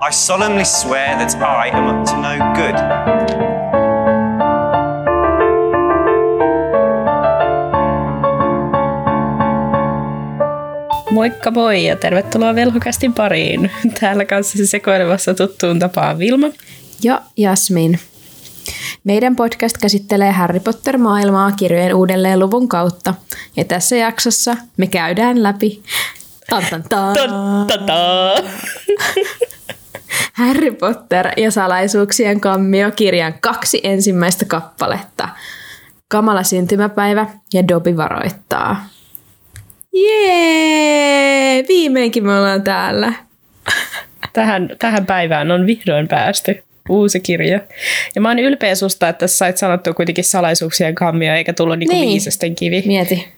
I solemnly swear that I am up to no good. Moikka moi ja tervetuloa Velhokästin pariin. Täällä kanssa sekoilevassa tuttuun tapaan Vilma. ja Jasmin. Meidän podcast käsittelee Harry Potter-maailmaa kirjojen uudelleen luvun kautta. Ja tässä jaksossa me käydään läpi tan, tan, tan, Ta-ta! Harry Potter ja salaisuuksien kammio kirjan kaksi ensimmäistä kappaletta. Kamala syntymäpäivä ja Dobby varoittaa. Jee! Viimeinkin me ollaan täällä. Tähän, tähän päivään on vihdoin päästy. Uusi kirja. Ja mä oon ylpeä susta, että sä sait sanottua kuitenkin salaisuuksien kammio, eikä tullut niinku Niin. viisasten kivi. Mieti.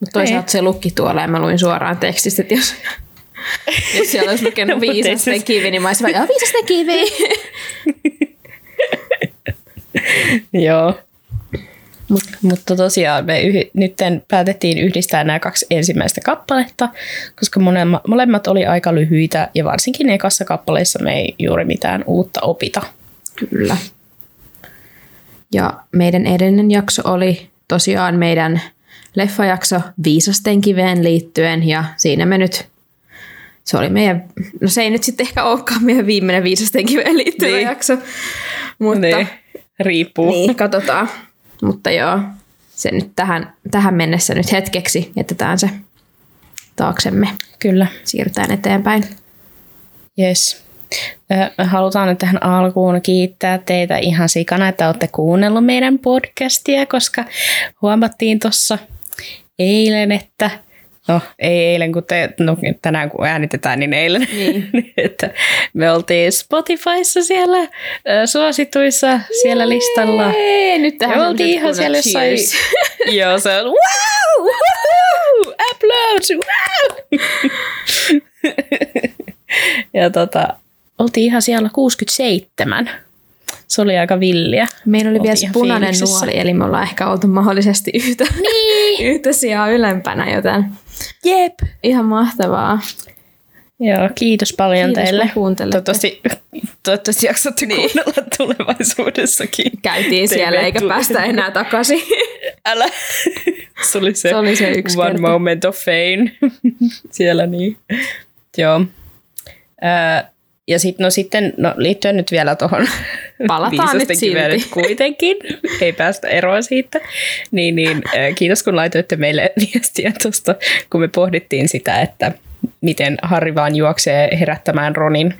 Mutta toisaalta se lukki tuolla ja mä luin suoraan tekstistä, että jos, jos siellä olisi lukenut ei viisasten se- kivi, niin mä olisin vaan, viisasten kivi. Joo. Mut, mutta tosiaan me yh- nyt päätettiin yhdistää nämä kaksi ensimmäistä kappaletta, koska molemmat, molemmat oli aika lyhyitä ja varsinkin ekassa kappaleessa me ei juuri mitään uutta opita. Kyllä. Ja meidän edellinen jakso oli tosiaan meidän leffajakso Viisasten kiveen liittyen ja siinä me nyt, se oli meidän, no se ei nyt sitten ehkä olekaan meidän viimeinen Viisasten kiveen liittyvä Niin. jakso, mutta Niin, riippuu. niin, katsotaan. Mutta joo, se nyt tähän, tähän mennessä nyt hetkeksi jätetään se taaksemme. Kyllä, Siirrytään eteenpäin. yes. Halutaan nyt tähän alkuun kiittää teitä ihan sikana, että olette kuunnellut meidän podcastia, koska huomattiin tuossa eilen, että No ei eilen, kun te, no, tänään kun äänitetään, niin eilen, Niin. että me oltiin Spotifyssa siellä suosituissa siellä listalla. Jee, nyt tähän Me oltiin ihan siellä jossain... Joo, se on wow! Woohoo! Applause! Wow! ja tota, oltiin ihan siellä 67. Se oli aika villiä. Meillä oli Oltiin vielä punainen nuoli, eli me ollaan ehkä oltu mahdollisesti yhtä, niin. yhtä sijaa ylempänä, joten Jep. ihan mahtavaa. Joo, kiitos paljon Kiitos, teille. Toivottavasti, toivottavasti jaksatte niin. kuunnella tulevaisuudessakin. Käytiin Teille siellä eikä tuli- päästä enää takaisin. Älä. Se oli se, Se oli se yksi one kerta. moment of fame siellä niin. Joo. Ää, ja sit, no sitten, no liittyen nyt vielä tuohon Palataan nyt silti. nyt kuitenkin, ei päästä eroon siitä, niin, niin ää, kiitos kun laitoitte meille viestiä tuosta, kun me pohdittiin sitä, että miten Harri vaan juoksee herättämään Ronin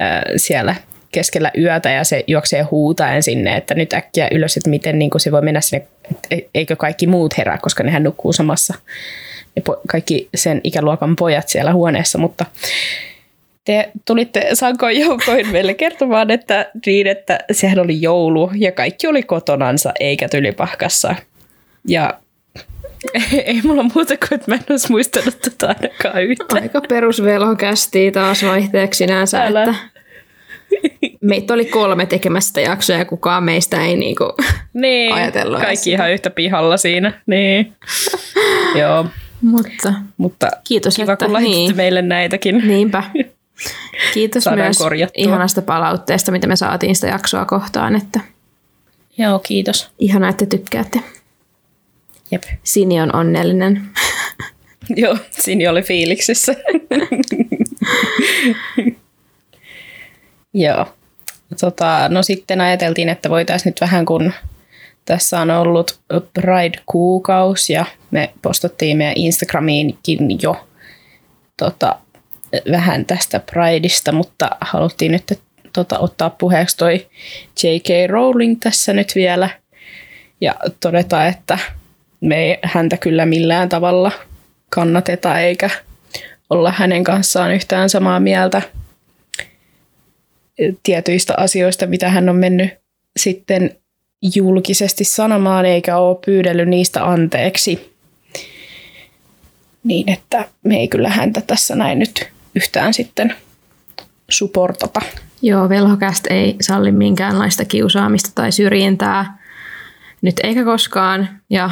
ää, siellä keskellä yötä ja se juoksee huutaen sinne, että nyt äkkiä ylös, että miten niin kuin se voi mennä sinne, e- eikö kaikki muut herää, koska nehän nukkuu samassa ne po- kaikki sen ikäluokan pojat siellä huoneessa, mutta te tulitte sankoin joukoin meille kertomaan, että niin, että sehän oli joulu ja kaikki oli kotonansa eikä tylypahkassa. Ja ei mulla muuta kuin, että mä en olisi muistanut tota ainakaan yhtään. Aika perusvelhokästi taas vaihteeksi sinänsä, Älä. että meitä oli kolme tekemässä sitä jaksoa ja kukaan meistä ei niinku Niin, ajatellut kaikki sitä. ihan yhtä pihalla siinä. Niin. Joo, Mutta mutta Kiitos, kiva että- kun niin. meille näitäkin. niinpä. Kiitos Saadaan myös korjattua. ihanasta palautteesta, mitä me saatiin sitä jaksoa kohtaan, että Joo, kiitos. ihana, että tykkäätte. Jep. Sini on onnellinen. Joo, siinä oli fiiliksissä. Joo. Tota, no sitten ajateltiin, että voitaisiin nyt vähän kun tässä on ollut Pride-kuukaus ja me postattiin meidän Instagramiinkin jo tota, vähän tästä Prideista, mutta haluttiin nyt tota, ottaa puheeksi toi J.K. Rowling tässä nyt vielä ja todeta, että me ei häntä kyllä millään tavalla kannateta eikä olla hänen kanssaan yhtään samaa mieltä tietyistä asioista, mitä hän on mennyt sitten julkisesti sanomaan, eikä ole pyydellyt niistä anteeksi. Niin, että me ei kyllä häntä tässä näin nyt yhtään sitten supportata. Joo, velhokäst ei salli minkäänlaista kiusaamista tai syrjintää nyt eikä koskaan. Ja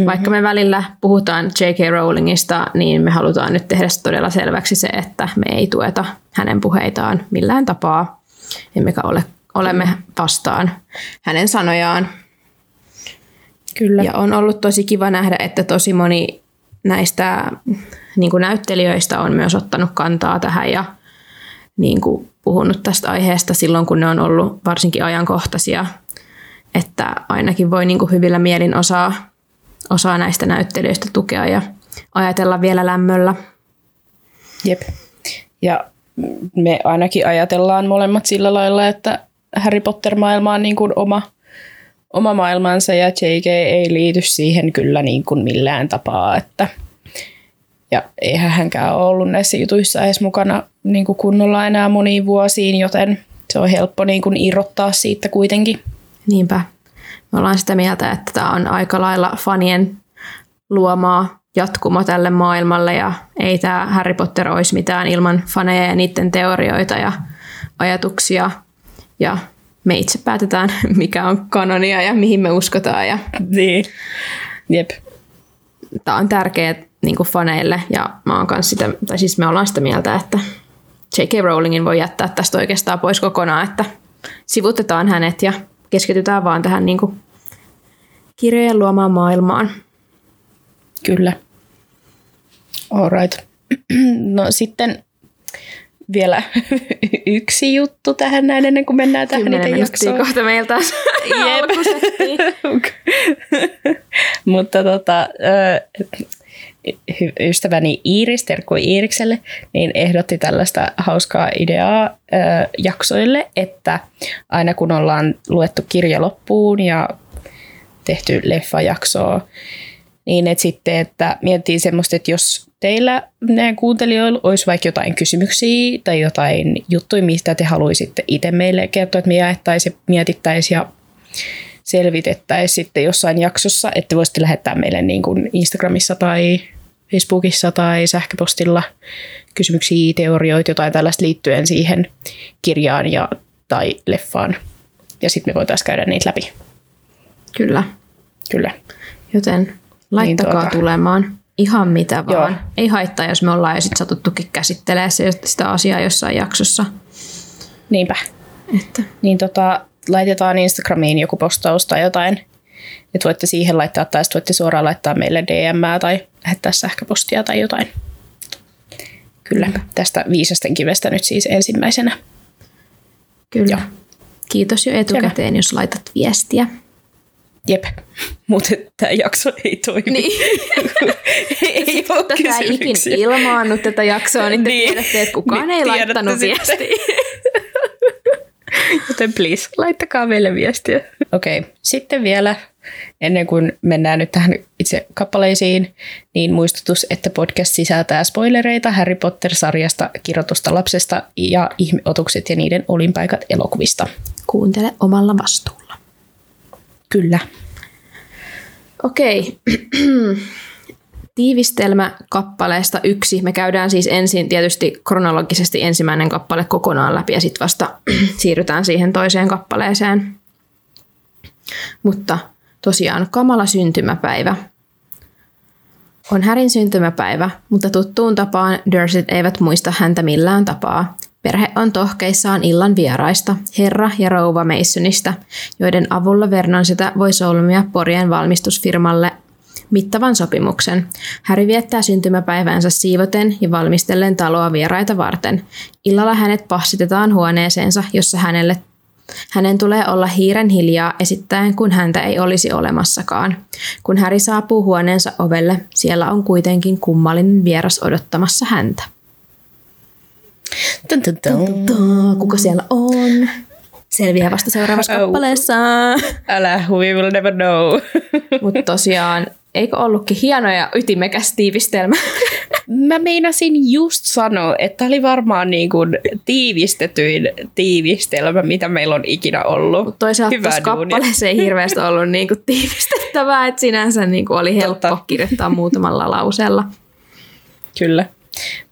Mm-hmm. Vaikka me välillä puhutaan J.K. Rowlingista, niin me halutaan nyt tehdä todella selväksi se, että me ei tueta hänen puheitaan millään tapaa, emmekä ole, olemme vastaan hänen sanojaan. Kyllä. Ja on ollut tosi kiva nähdä, että tosi moni näistä niin kuin näyttelijöistä on myös ottanut kantaa tähän ja niin kuin puhunut tästä aiheesta silloin, kun ne on ollut varsinkin ajankohtaisia. Että ainakin voi niin kuin hyvillä mielin osaa, osaa näistä näyttelijöistä tukea ja ajatella vielä lämmöllä. Jep. Ja me ainakin ajatellaan molemmat sillä lailla, että Harry Potter-maailma on niin kuin oma, oma maailmansa ja J.K. ei liity siihen kyllä niin kuin millään tapaa, että ja eihän hänkään ole ollut näissä jutuissa edes mukana niin kuin kunnolla enää moniin vuosiin, joten se on helppo niin kuin irrottaa siitä kuitenkin. Niinpä. Me ollaan sitä mieltä, että tämä on aika lailla fanien luomaa jatkumo tälle maailmalle ja ei tämä Harry Potter olisi mitään ilman faneja ja niiden teorioita ja ajatuksia ja me itse päätetään, mikä on kanonia ja mihin me uskotaan. Ja Niin. Jep. tämä on tärkeää niin faneille ja mä oon kans sitä, tai siis me ollaan sitä mieltä, että J.K. Rowlingin voi jättää tästä oikeastaan pois kokonaan, että sivutetaan hänet ja keskitytään vaan tähän niin kuin kirjojen luomaan maailmaan. Kyllä. Alright. No sitten vielä yksi juttu tähän näin ennen kuin mennään tähän Kymmenen itse jaksoon. kohta meiltä taas alkusettiin. Mutta tota, ystäväni Iiris, terkkui Iirikselle, niin ehdotti tällaista hauskaa ideaa jaksoille, että aina kun ollaan luettu kirja loppuun ja tehty leffajaksoa, niin että sitten, että miettii semmoista, että jos teillä meidän kuuntelijoilla olisi vaikka jotain kysymyksiä tai jotain juttuja, mistä te haluaisitte itse meille kertoa, että me jaettaisiin ja mietittäisiin ja selvitettäisiin sitten jossain jaksossa, että voisitte lähettää meille niin kuin Instagramissa tai Facebookissa tai sähköpostilla kysymyksiä, teorioita, jotain tällaista liittyen siihen kirjaan ja, tai leffaan. Ja sitten me voitaisiin käydä niitä läpi. Kyllä, Kyllä. joten laittakaa Niin tuota. tulemaan ihan mitä vaan. Joo. Ei haittaa, jos me ollaan jo sit satuttukin käsittelemään se, sitä asiaa jossain jaksossa. Niinpä. Että Niin tota, laitetaan Instagramiin joku postaus tai jotain. Että voitte siihen laittaa tai sitten voitte suoraan laittaa meille DM tai lähettää sähköpostia tai jotain. Kyllä, tästä viisasten kivestä nyt siis ensimmäisenä. kyllä. Joo. Kiitos jo etukäteen, jos laitat viestiä. Jep, mutta tämä jakso ei toimi. Niin. ei ole Tätä ei ikin ilmaannut tätä jaksoa, niin te Niin. tiedätte, että kukaan Niin, ei laittanut sitten. viestiä. Joten please, laittakaa meille viestiä. Okei, okay. sitten vielä ennen kuin mennään nyt tähän itse kappaleisiin, niin muistutus, että podcast sisältää spoilereita Harry Potter-sarjasta, kirjoitusta lapsesta ja ihmeotukset ja niiden olinpaikat elokuvista. Kuuntele omalla vastuulla. Kyllä. Okei. Tiivistelmä kappaleesta yksi. Me käydään siis ensin tietysti kronologisesti ensimmäinen kappale kokonaan läpi ja sitten vasta siirrytään siihen toiseen kappaleeseen. Mutta tosiaan kamala syntymäpäivä. On Härin syntymäpäivä, mutta tuttuun tapaan Dursit eivät muista häntä millään tapaa. Perhe on tohkeissaan illan vieraista, herra ja rouva Masonista, joiden avulla Vernon sitä voi solmia Porien valmistusfirmalle mittavan sopimuksen. Häri viettää syntymäpäivänsä siivoten ja valmistellen taloa vieraita varten. Illalla hänet pahsitetaan huoneeseensa, jossa hänelle hänen tulee olla hiiren hiljaa esittäen, kun häntä ei olisi olemassakaan. Kun Häri saapuu huoneensa ovelle, siellä on kuitenkin kummallinen vieras odottamassa häntä. Dun, dun, dun. Kuka siellä on? Selviää vasta seuraavassa Oh. kappaleessa. Älä, we will never know. Mutta tosiaan, eikö ollutkin hieno ja ytimekäs tiivistelmä? Mä meinasin just sanoa, että oli varmaan niin kuin tiivistetyin tiivistelmä, mitä meillä on ikinä ollut. Mutta toisaalta Hyvä tuossa duuni. kappaleessa ei hirveästi ollut niinku tiivistettävää, että sinänsä niinku oli helppo Totta. kirjoittaa muutamalla lauseella. Kyllä.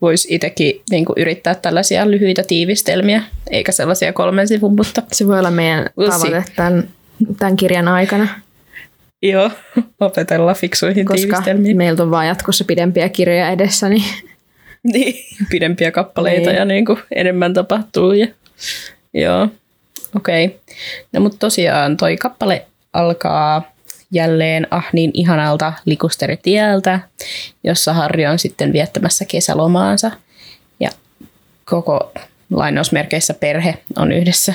Voisi itsekin niin kuin, yrittää tällaisia lyhyitä tiivistelmiä, eikä sellaisia kolmen sivun, mutta Se voi olla meidän tavoite tämän, tämän kirjan aikana. Joo, opetella fiksuihin koska tiivistelmiin. meiltä on vaan jatkossa pidempiä kirjoja edessä, niin Niin, pidempiä kappaleita Niin. ja niin kuin enemmän tapahtuu. Ja, joo, okei. Okay. No mutta tosiaan toi kappale alkaa jälleen ah niin ihanalta likusteritieltä, jossa Harri on sitten viettämässä kesälomaansa. Ja koko lainausmerkeissä perhe on yhdessä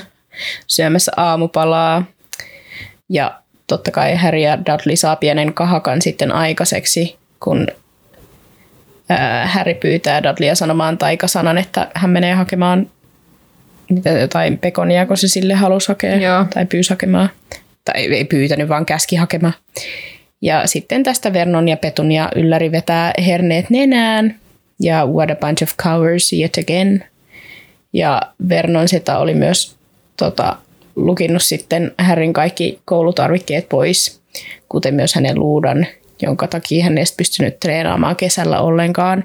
syömässä aamupalaa. Ja totta kai Harry ja Dudley saa pienen kahakan sitten aikaiseksi, kun Harry pyytää Dudleya sanomaan taikasanan, että hän menee hakemaan mitä, jotain pekonia, kun se sille halusi hakea Joo. tai pyysi hakemaan. Tai ei pyytänyt, vaan käski hakemaan. Ja sitten tästä Vernon ja Petunia ylläri vetää herneet nenään. Ja what a bunch of cowards yet again. Ja Vernon seta oli myös tota, lukinnut sitten Härin kaikki koulutarvikkeet pois, kuten myös hänen luudan, jonka takia hän ei pystynyt treenaamaan kesällä ollenkaan.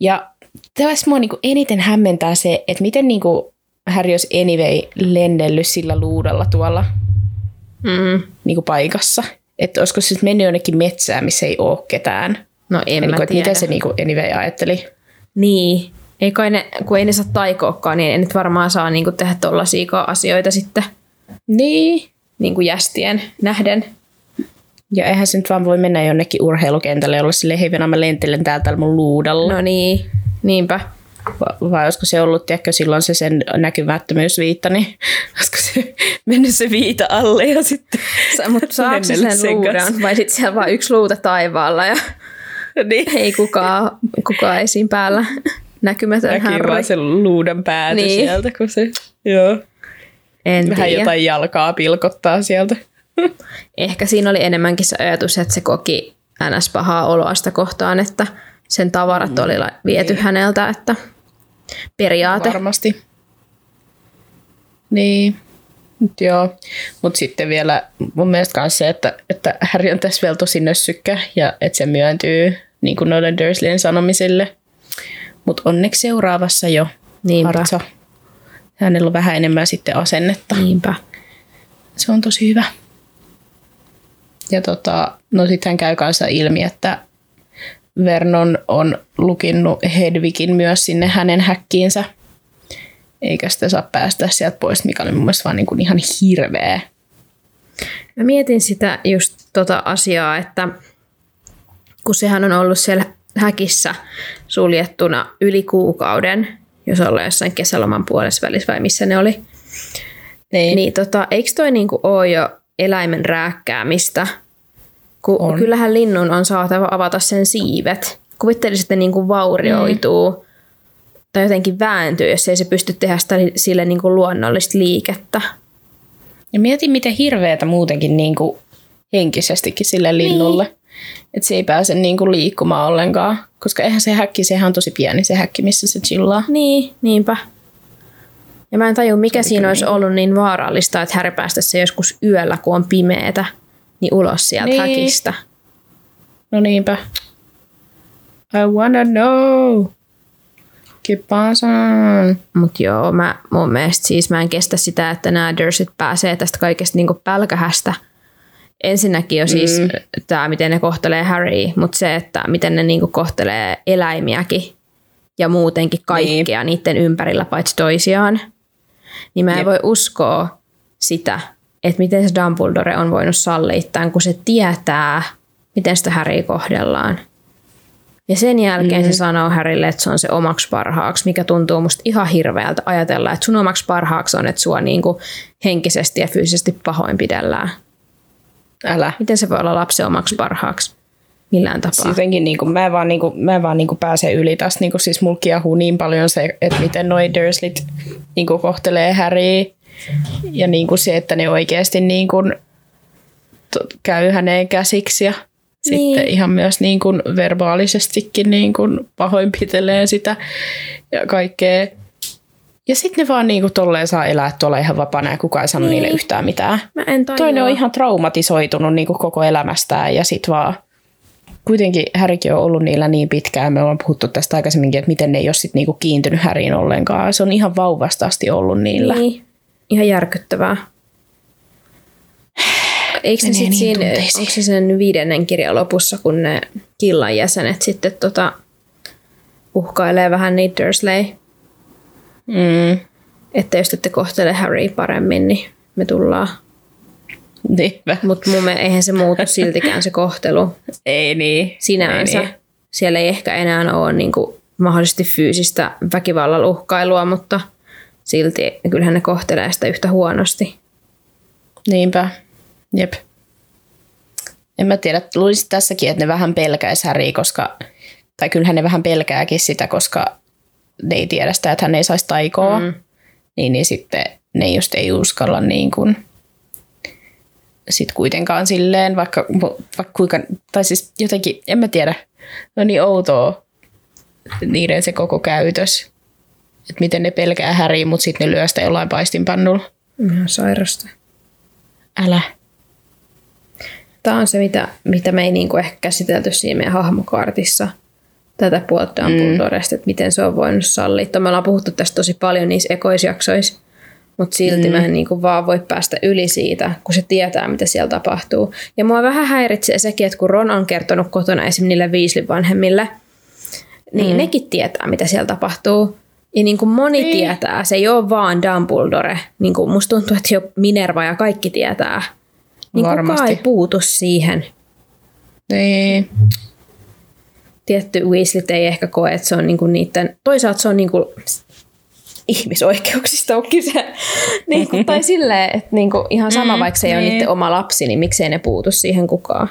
Ja tässä mua niinku eniten hämmentää se, että miten niinku Harry olisi anyway lennellyt sillä luudalla tuolla mm, niinku paikassa. Että olisiko se sitten mennyt jonnekin metsään, missä ei ole ketään. no en Ja mä niinku, että tiedä. miten se niinku anyway ajatteli. Niin, ei kai ne, kun ei ne saa taikoakaan, niin ei nyt varmaan saa niinku tehdä tollaisia asioita sitten Niin. niinku jästien nähden. Ja eihän se nyt vaan voi mennä jonnekin urheilukentälle ja olla silleen, hei Venä, mä lentelen täältä mun luudalla. No niin, niinpä. Va- vai olisiko se ollut, tiedätkö, silloin se sen näkymättömyysviitta, niin olisiko se mennyt se viita alle ja sitten Sä, mutta saako se sen sen luudan kanssa? vai sitten siellä vaan yksi luuta taivaalla ja niin. ei kukaan, kukaan esiin päällä näkymätön Näki härri. vaan sen luudan päätä Niin. niin. sieltä, kun se joo, En vähän tiedä. jotain jalkaa pilkottaa sieltä. Ehkä siinä oli enemmänkin se ajatus, että se koki ns. pahaa oloa sitä kohtaan, että sen tavarat oli la- viety häneltä, että periaate. Varmasti. Niin. Mut joo. Mutta sitten vielä mun mielestä myös se, että, että Harry on tässä vielä tosi nössykkä ja että se myöntyy niin kuin noille Dursleyn sanomisille. Mutta onneksi seuraavassa jo Niinpä. Hartso. Hänellä on vähän enemmän sitten asennetta. Niinpä. Se on tosi hyvä. Ja tota, no sitten hän käy kanssa ilmi, että Vernon on lukinnut Hedwigin myös sinne hänen häkkiinsä. Eikä sitä saa päästä sieltä pois, mikä oli mun mielestä vaan niin kuin ihan hirveä. Mä mietin sitä just tota asiaa, että kun sehän on ollut siellä häkissä suljettuna yli kuukauden, jos ollaan jossain kesäloman puolessa välissä vai missä ne oli, Niin. niin tota, eikö toi niinku ole jo eläimen rääkkäämistä? Kun On. kyllähän linnun on saatava avata sen siivet. Kuvittelisin, että ne niinku vaurioituu mm. tai jotenkin vääntyy, jos ei se pysty tehdä sitä sille niinku luonnollista liikettä. Ja mietin, miten hirveätä muutenkin niin kuin henkisestikin sille linnulle. Niin. Että se ei pääse niin kuin liikkumaan ollenkaan. Koska eihän se häkki, sehän on tosi pieni se häkki, missä se chillaa. Niin, niinpä. Ja mä en tajua, mikä siinä olisi ollut niin vaarallista, että päästäisi se joskus yöllä, kun on pimeetä, niin ulos sieltä Niin. häkistä. No niinpä. I wanna know. On. Mutta joo, mä, mun mielestä siis mä en kestä sitä, että nämä Dursit pääsee tästä kaikesta niinku pälkähästä. Ensinnäkin jo siis mm. tämä, miten ne kohtelee Harry, mutta se, että miten ne niinku kohtelee eläimiäkin ja muutenkin kaikkea niin. niiden ympärillä paitsi toisiaan. Niin mä en Jep. voi uskoa sitä, että miten se Dumbledore on voinut sallia tämän, kun se tietää, miten sitä Harry kohdellaan. Ja sen jälkeen mm-hmm. se sanoo Harrylle, että se on se omaksi parhaaksi, mikä tuntuu musta ihan hirveältä ajatella, että sun omaksi parhaaksi on, että sua niinku henkisesti ja fyysisesti pahoinpidellään. Älä. Miten se voi olla lapsen omaksi parhaaksi? Millään tapaa. Jotenkin niin kuin, mä en vaan, niin kuin, mä en vaan niin kuin pääse yli tästä. Niin kuin, siis mulla kiehuu niin paljon se, että miten noi Dursleyt niin kuin, kohtelee Harryä. Ja niin kuin se, että ne oikeasti niin kuin, käy häneen käsiksi ja Niin. sitten ihan myös niin kuin, verbaalisestikin niin kuin, pahoinpitelee sitä ja kaikkea. Ja sitten ne vaan niin kuin, tolleen saa elää tuolla ihan vapaana ja kukaan ei sano Niin. niille yhtään mitään. Mä en tajua. Toinen on ihan traumatisoitunut niin kuin koko elämästään ja sit vaan kuitenkin Härikin on ollut niillä niin pitkään. Me ollaan puhuttu tästä aikaisemminkin, että miten ne ei ole sit niinku kiintynyt Häriin ollenkaan. Se on ihan vauvasta asti ollut niillä. Niin. Ihan järkyttävää. eikö Menee sit niin siinä, tunteisiin. onko se sen viidennen kirjan lopussa, kun ne killan jäsenet sitten tota, uhkailee vähän niitä Dursley, Mm. että jos ette kohtele Harry paremmin, niin me tullaan. Niinpä. Mutta mun mielestä eihän se muutu siltikään se kohtelu Ei niin. sinänsä. Ei niin. Siellä ei ehkä enää ole niinku mahdollisesti fyysistä väkivallan uhkailua, mutta silti kyllähän ne kohtelee sitä yhtä huonosti. Niinpä. Jep. En mä tiedä, luulisin tässäkin, että ne vähän pelkäis Harry, koska, tai kyllähän ne vähän pelkääkin sitä, koska ne ei tiedä sitä, että hän ei saisi taikoa. Mm. Niin, niin sitten ne just ei uskalla niin kuin, sit kuitenkaan silleen, vaikka, vaikka kuinka, tai siis jotenkin, en mä tiedä, no niin outoa niiden se koko käytös. Että miten ne pelkää Harry, mutta sitten ne lyö sitä jollain paistinpannulla. Ihan sairasta. Älä. Tämä on se, mitä, mitä me ei niinku ehkä käsitelty siinä meidän hahmokaartissa. Tätä puolta Dumbledoresta, mm. että miten se on voinut sallia. Me ollaan puhuttu tästä tosi paljon niissä ekoisjaksoissa, mutta silti mm. mä en niinku vaan voi päästä yli siitä, kun se tietää, mitä siellä tapahtuu. Ja mua vähän häiritsee sekin, että kun Ron on kertonut kotona esimerkiksi niille Weasleyn vanhemmille, niin mm. nekin tietää, mitä siellä tapahtuu. Ja niin kuin moni Niin. tietää, se ei ole vaan Dumbledore. Niin kuin musta tuntuu, että jo Minerva ja kaikki tietää. Niin kukaan Varmasti. ei puutu siihen. Niin. Tietty Weasleyt ei ehkä koe, että se on niinku niiden, toisaalta se on niinku ihmisoikeuksista on kyse. niinku, tai silleen, että niinku ihan sama, Mm, vaikka se ei ole niin. niiden oma lapsi, niin miksei ne puutu siihen kukaan.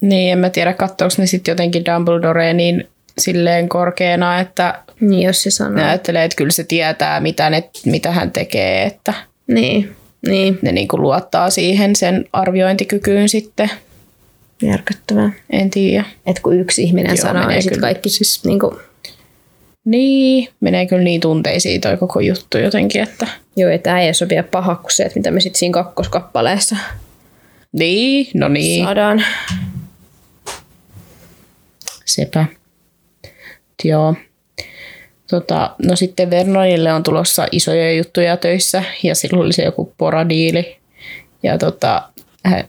Niin, en mä tiedä, katsoako ne sitten jotenkin Dumbledorea niin silleen korkeana, että Niin, jos se sanoo. ne ajattelee, että kyllä se tietää, mitä, ne, mitä hän tekee, että Niin, niin. ne niinku luottaa siihen sen arviointikykyyn sitten. Järkyttävää. En tiedä. Että kun yksi ihminen Joo, sanoo, niin sitten kaikki siis niinku, Niin, menee kyllä niin tunteisiin toi koko juttu jotenkin, että joo, ei tämä ei ole vielä paha kuin se, että mitä me sitten siinä kakkoskappaleessa niin, no niin, saadaan. sepä. Joo. Tota, no sitten Vernonille on tulossa isoja juttuja töissä ja silloin oli se joku poradiili. Ja tota,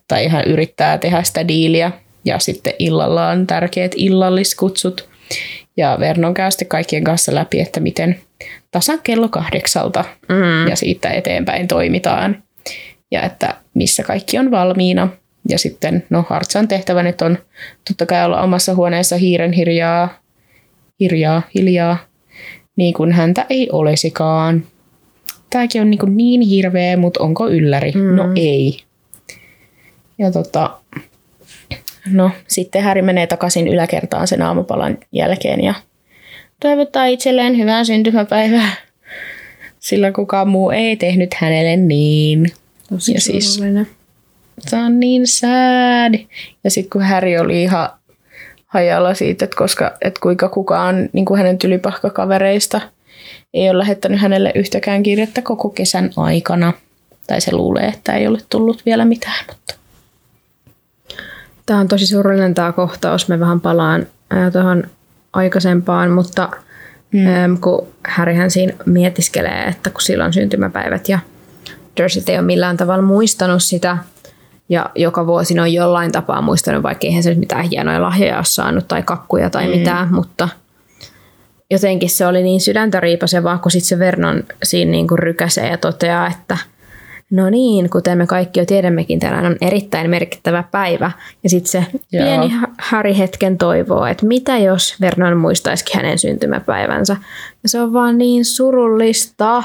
tai hän yrittää tehdä sitä diiliä ja sitten illalla on tärkeät illalliskutsut. Ja Vernon käy sitten kaikkien kanssa läpi, että miten tasan kello kahdeksalta mm. ja siitä eteenpäin toimitaan. Ja että missä kaikki on valmiina. Ja sitten, no Hartsan tehtävä nyt on totta kai olla omassa huoneessa hiiren hirjaa, hirjaa, hiljaa, niin kuin häntä ei olisikaan. Tämäkin on niin, kuin niin hirveä, mutta onko ylläri? Mm. No ei. Ja tota, no sitten Häri menee takaisin yläkertaan sen aamupalan jälkeen ja toivottaa itselleen hyvää syntymäpäivää. Sillä kukaan muu ei tehnyt hänelle niin. Tosi Ja siis-. Se on niin sad. Ja sitten kun Häri oli ihan hajalla siitä, että, koska, että kuinka kukaan niin kuin hänen tylypahkakavereista ei ole lähettänyt hänelle yhtäkään kirjettä koko kesän aikana. Tai se luulee, että ei ole tullut vielä mitään. Mutta. Tämä on tosi surullinen tämä kohtaus. Me vähän palaan tuohon aikaisempaan, mutta mm. kun Harryhän siinä mietiskelee, että kun sillä on syntymäpäivät ja Dursley ei ole millään tavalla muistanut sitä, ja joka vuosi ne on jollain tapaa muistanut, vaikka eihän se nyt mitään hienoja lahjoja ole saanut tai kakkuja tai mm. mitään, mutta jotenkin se oli niin sydäntä riipasevaa, kun sitten se Vernon siinä niin kuin rykäsee ja toteaa, että no niin, kuten me kaikki jo tiedämmekin, tänään on erittäin merkittävä päivä. Ja sitten se Joo. pieni Ha- Harry hetken toivoo, että mitä jos Vernon muistaisikin hänen syntymäpäivänsä. Ja se on vaan niin surullista.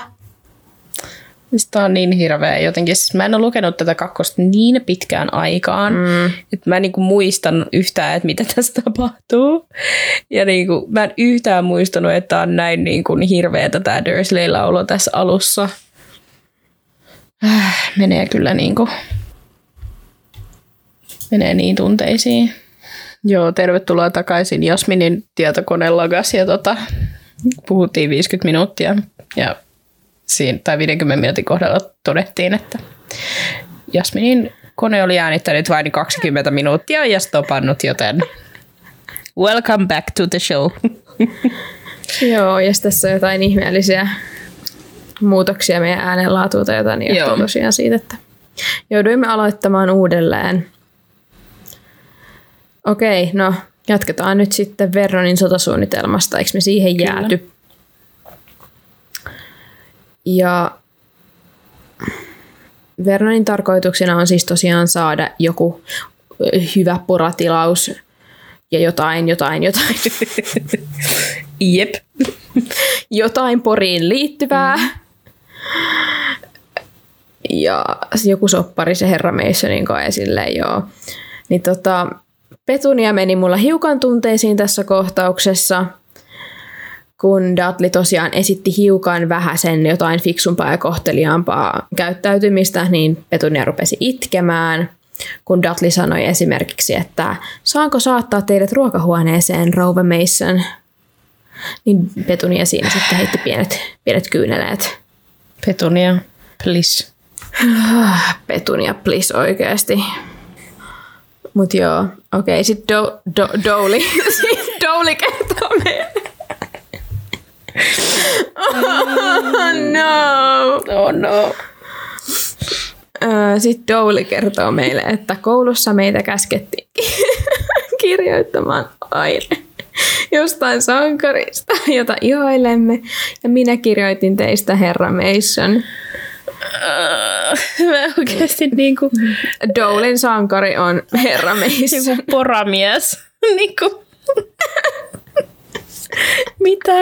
Tämä on niin hirveä jotenkin. Siis mä en ole lukenut tätä kakkosta niin pitkään aikaan, mm. että mä en niinku muistan yhtään, että mitä tässä tapahtuu. Ja niinku, mä en yhtään muistanut, että on näin niinku hirveätä tämä Dursleyllä olo tässä alussa. Äh, menee kyllä niinku, menee niin tunteisiin. Joo, tervetuloa takaisin Jasminin tietokonelogas ja tota, puhuttiin 50 minuuttia ja tai 50 minuutin kohdalla todettiin, että Jasminin kone oli äänittänyt vain 20 minuuttia ja stopannut, joten welcome back to the show. Joo, ja tässä on jotain ihmeellisiä muutoksia meidän äänenlaatuun tai jotain, niin johtuu Joo. tosiaan siitä, että Jouduimme aloittamaan uudelleen. Okei, no jatketaan nyt sitten Vernonin sotasuunnitelmasta, eikö me siihen Kyllä. Ja Vernonin tarkoituksena on siis tosiaan saada joku hyvä poratilaus ja jotain, jotain, jotain, Jep. jotain poriin liittyvää. Mm. Ja joku soppari se herra Masonin koe silleen, joo. Niin tota, Petunia meni mulla hiukan tunteisiin tässä kohtauksessa, kun Dudley tosiaan esitti hiukan vähäsen jotain fiksumpaa ja kohteliaampaa käyttäytymistä, niin Petunia rupesi itkemään, kun Dudley sanoi esimerkiksi, että saanko saattaa teidät ruokahuoneeseen, Rouva Mason? Niin Petunia siinä sitten heitti pienet, pienet kyyneleet. Petunia, please. Petunia, please oikeasti. Mut joo, okei, okay, sit do, do, Douli, sit Douli kertoo meille. Oh no! Oh no. Sitten Douli kertoo meille, että koulussa meitä käskettiin kirjoittamaan aine jostain sankarista, jota ihailemme. Ja minä kirjoitin teistä herra Mason. Mä oikeasti niinku Doulin sankari on herra Mason. joku poramies. niinku. Mitä?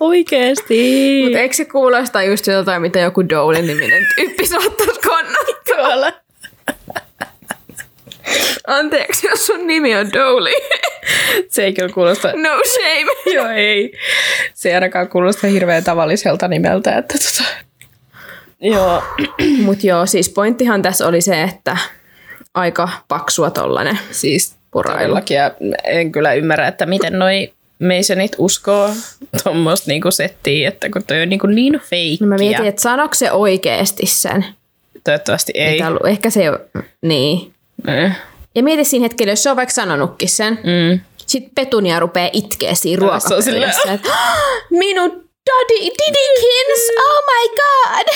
Oikeesti? Mutta eikö se kuulosta just jotain, mitä joku Doulin niminen tyyppi saattaisi kannattaa? Tuolla. Anteeksi, jos sun nimi on Douli. Se ei kyllä kuulosta... No shame. Joo, ei. Se ei ainakaan kuulosta hirveän tavalliselta nimeltä, että tota... Joo. Mut joo, siis pointtihan tässä oli se, että aika paksua tollanen. Siis todellakin, ja en kyllä ymmärrä, että miten noi Masonit uskoo tuommoista niinku settiä, että kun toi on niinku niin feikkiä. No mä mietin, että sanoiko se oikeesti sen? Toivottavasti ei. Ei. Ollut, ehkä se ei ole, niin. Eh. Ja mieti siinä hetkellä, jos se on vaikka sanonutkin sen. Mm. Sitten Petunia rupeaa itkeä siinä ruokapöydässä. silleen, että, Minun daddy, Didikins, oh my god!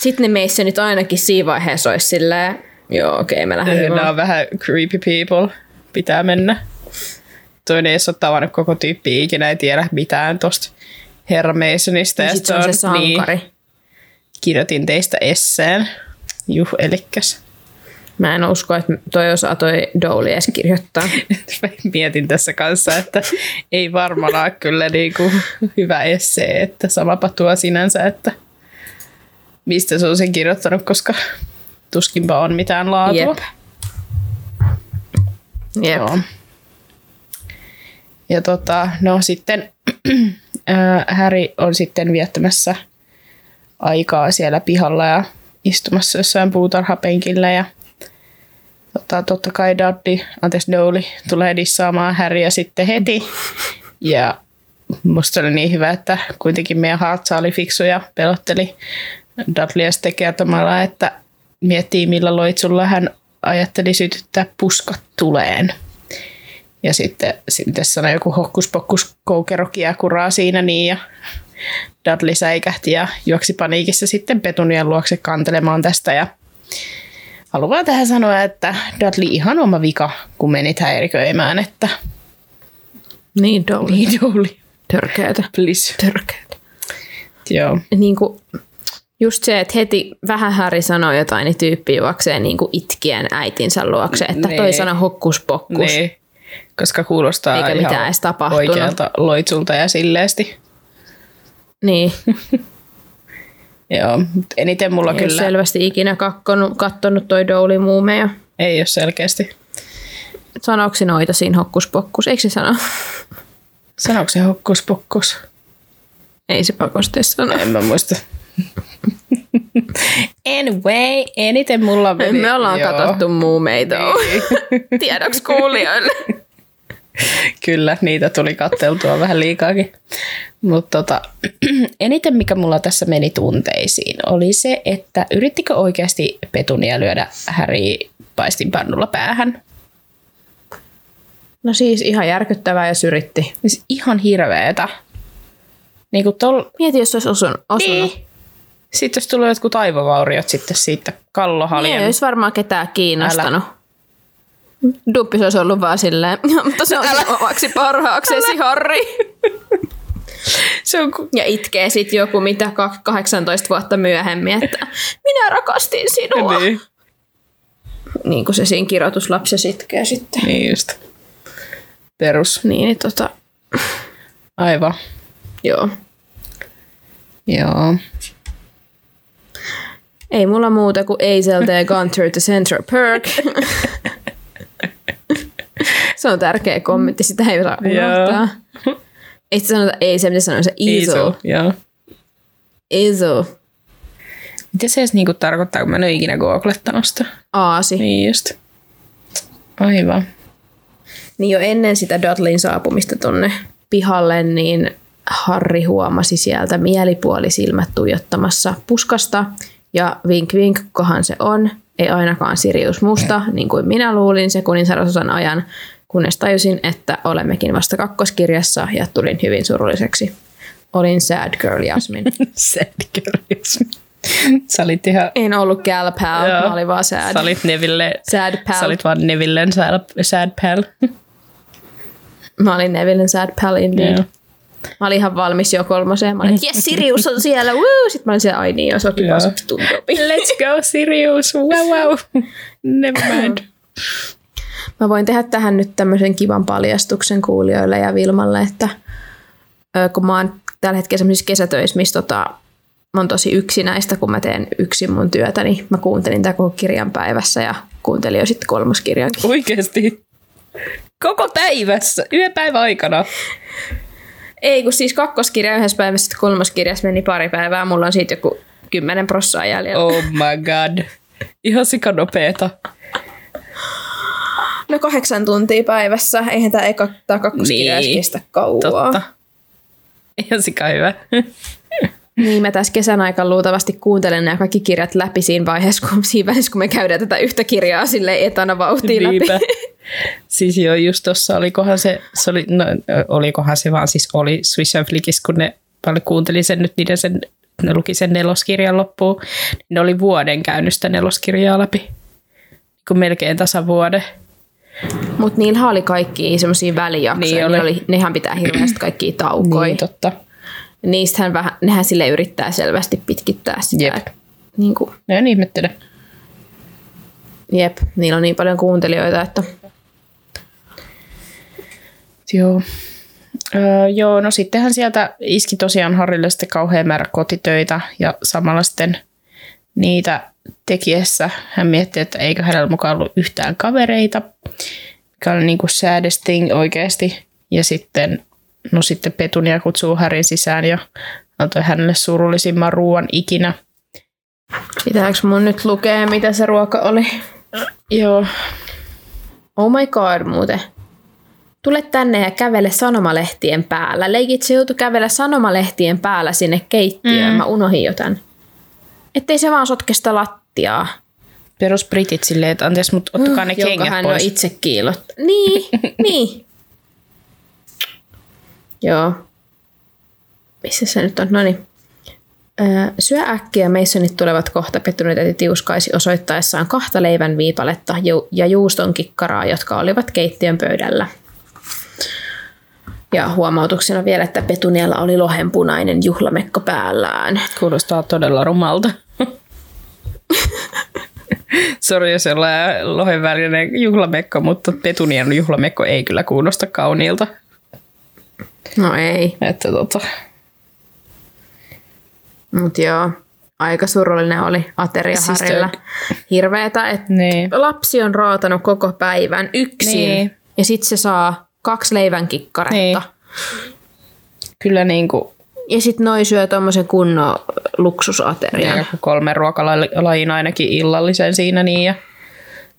Sitten ne Masonit ainakin siinä vaiheessa olisi silleen, joo okei, okay, me lähdemme Nämä on vähän creepy people. Pitää mennä. Toinen ei ole tavannut koko tyyppi ikinä, ei tiedä mitään tosta Herra Masonista. Ja ja sitten on se sankari. Niin, kirjoitin teistä esseen. Juh, elikkäs. Mä en usko, että toi osaa toi Douli edes kirjoittaa. Mietin tässä kanssa, että ei varmaan ole kyllä niinku hyvä essee, että samapa tuo sinänsä, että mistä se on sen kirjoittanut, koska tuskinpa on mitään laatua. Jep. Jep. Joo. Ja tota, no sitten Häri on sitten viettämässä aikaa siellä pihalla ja istumassa jossain puutarhapenkillä ja tota, totta kai Dudley, anteeksi Douli, tulee dissaamaan Häriä sitten heti. Ja musta oli niin hyvä, että kuitenkin meidän Hartsa oli fiksu ja pelotteli Dudleya sitten kertomalla, että miettii millä loitsulla hän ajatteli sytyttää puskat tuleen. Ja sitten, sitten sanoi joku hokkuspokkus koukerokia kuraa siinä niin ja Dudley säikähti ja juoksi paniikissa sitten Petunian luokse kantelemaan tästä ja haluan tähän sanoa, että Dudley ihan oma vika, kun menit häiriköimään, että Niin Douli. niin Douli, Törkeätä. please. Törkeätä. Joo. Niin kuin, just se, että heti vähän Häri sanoo jotain, niin tyyppi juoksee niin kuin itkien äitinsä luokse, että toi Niin. sana hokkuspokkus. Niin, koska kuulostaa Eikä ihan mitään edes tapahtunut. oikealta loitsulta ja silleesti. Niin, Joo, eniten mulla ei kyllä selvästi ikinä kakkonut, kattonut toi Douli muumeja. ei ole selkeästi. Sanoiko se noita siinä hokkuspokkus? Eikö se sano? Sanoiko se hokkuspokkus? Ei se pakosti sano. En mä muista. anyway, eniten mulla meni. Me ollaan Joo. katsottu muumeita. Niin. Tiedoksi kuulijoille. Kyllä, niitä tuli katteltua vähän liikaakin. Mutta tota, eniten mikä mulla tässä meni tunteisiin oli se, että yrittikö oikeasti Petunia lyödä Häri paistinpannulla päähän. No siis ihan järkyttävää, jos yritti. Siis ihan hirveetä. Niin kuin tol... Mieti, jos olisi osunut. osunut. Niin. Sitten jos tulee jotkut aivovauriot sitten siitä Niin, kallohaljen. ei olisi varmaan ketään kiinnostanut. Duppis olisi ollut vaan silleen, "Joo, mutta se on Älä. omaksi parhaaksesi, Harri. Se on ku... Ja itkee sitten joku mitä kak- 18 vuotta myöhemmin, että minä rakastin sinua. Niin. niin. kuin se siinä kirjoituslapsessa itkee sitten. niin just. Perus. Niin, niin tota, Aivan. joo. Joo. Ei mulla muuta kuin Azelta ja Gunter to Central Perk. se on tärkeä kommentti, sitä ei saa unohtaa. Ei sitä sanota ei, se mitä sanoo se. Joo. Ezel. Mitä se edes niinku tarkoittaa, kun mä en ole ikinä googlettanut sitä? Aasi. Niin. Just. Aivan. niin jo ennen sitä Dudleyn saapumista tonne pihalle, niin Harri huomasi sieltä mielipuolisilmät tuijottamassa puskasta. Ja vink vink, kohan se on. Ei ainakaan Sirius Musta, niin kuin minä luulin se kuninsarosan ajan, kunnes tajusin, että olemmekin vasta kakkoskirjassa ja tulin hyvin surulliseksi. Olin sad girl Jasmin. Sad girl. Sä olit ihan... En ollut gal pal, Joo. mä olin vaan sad. Sä olit Neville... Sad pal. Sä olit vaan Nevillen sad, sad pal. Mä olin Nevillen sad pal indeed. Joo. Mä olin ihan valmis jo kolmoseen. Mä olin, että yes, Sirius on siellä, woo! Sitten mä olin siellä, ai niin, jos tuntuu. Let's go Sirius, wow wow. Never mind. Mä voin tehdä tähän nyt tämmöisen kivan paljastuksen kuulijoille ja Vilmalle, että kun mä oon tällä hetkellä semmoisissa kesätöissä, missä tota, mä oon tosi yksinäistä, kun mä teen yksin mun työtä, niin mä kuuntelin tämän koko kirjan päivässä ja kuuntelin jo sitten kolmoskirjankin. Oikeesti. Koko päivässä, yhden päivän aikana. Ei, kun siis kakkoskirja yhdessä päivässä, sitten kolmoskirjassa meni pari päivää, mulla on siitä joku kymmenen prossaa jäljellä. Oh my god. Ihan sikanopeeta. No kahdeksan tuntia päivässä, eihän tämä eka tai kakkoskirja Niin. niin. kestä kauaa. Totta. Ihan sika hyvä. Niin, mä tässä kesän aikana luultavasti kuuntelen nämä kaikki kirjat läpi siinä vaiheessa, kun, siinä välissä, kun me käydään tätä yhtä kirjaa sille etana vauhtiin läpi. Niinpä. Siis joo, just tuossa olikohan se, se oli, no, olikohan se vaan siis oli Swiss and Flickis, kun ne paljon kuuntelin sen nyt niiden sen, ne luki sen neloskirjan loppuun, niin ne oli vuoden käynyt sitä neloskirjaa läpi. Kun melkein tasa vuoden. Mutta niillä oli kaikki semmoisia välijaksoja. Niin oli. oli. Nehän pitää hirveästi kaikkia taukoja. Niin, totta. Niistähän vähän, nehän sille yrittää selvästi pitkittää sitä. Jep. että Niin kuin, No en ihmettele. jep, niillä on niin paljon kuuntelijoita, että Joo. Öö, joo, no sittenhän sieltä iski tosiaan Harrille sitten kauhean määrä kotitöitä ja samalla sitten niitä tekiessä hän mietti, että eikö hänellä mukaan ollut yhtään kavereita, mikä oli niin kuin saddest thing oikeasti. Ja sitten, no sitten Petunia kutsuu Härin sisään ja antoi hänelle surullisimman ruoan ikinä. pitääkö mun nyt lukea, mitä se ruoka oli? Joo, Oh my god, muuten. Tule tänne ja kävele sanomalehtien päällä. Leikit se joutu kävellä sanomalehtien päällä sinne keittiöön. Mm. Mä unohin jotain. Ettei se vaan sotke sitä lattiaa. Perus britit silleen, että anteeksi, mutta ottakaa ne jonka kengät hän pois. on itse kiilot. Niin, niin. Joo. Missä se nyt on? No niin. Öö, syö äkkiä, Masonit tulevat kohta, Petunitäti tiuskaisi osoittaessaan kahta leivän viipaletta ju- ja juuston kikkaraa, jotka olivat keittiön pöydällä. Ja huomautuksena vielä, että Petunialla oli lohenpunainen juhlamekko päällään. Kuulostaa todella rumalta. Sori, jos ollaan lohen värinen juhlamekko, mutta Petunian juhlamekko ei kyllä kuulosta kauniilta. No ei, Että tota, mutta joo, aika surullinen oli ateria Siis. Hirveetä, että niin. lapsi on raatanut koko päivän yksin Niin. ja sitten se saa kaksi leivän kikkaretta. Niin. Kyllä niin kuin Ja sitten noi syö tommosen kunnon luksusaterian. joku kolme ruokalajin ainakin illallisen siinä niin ja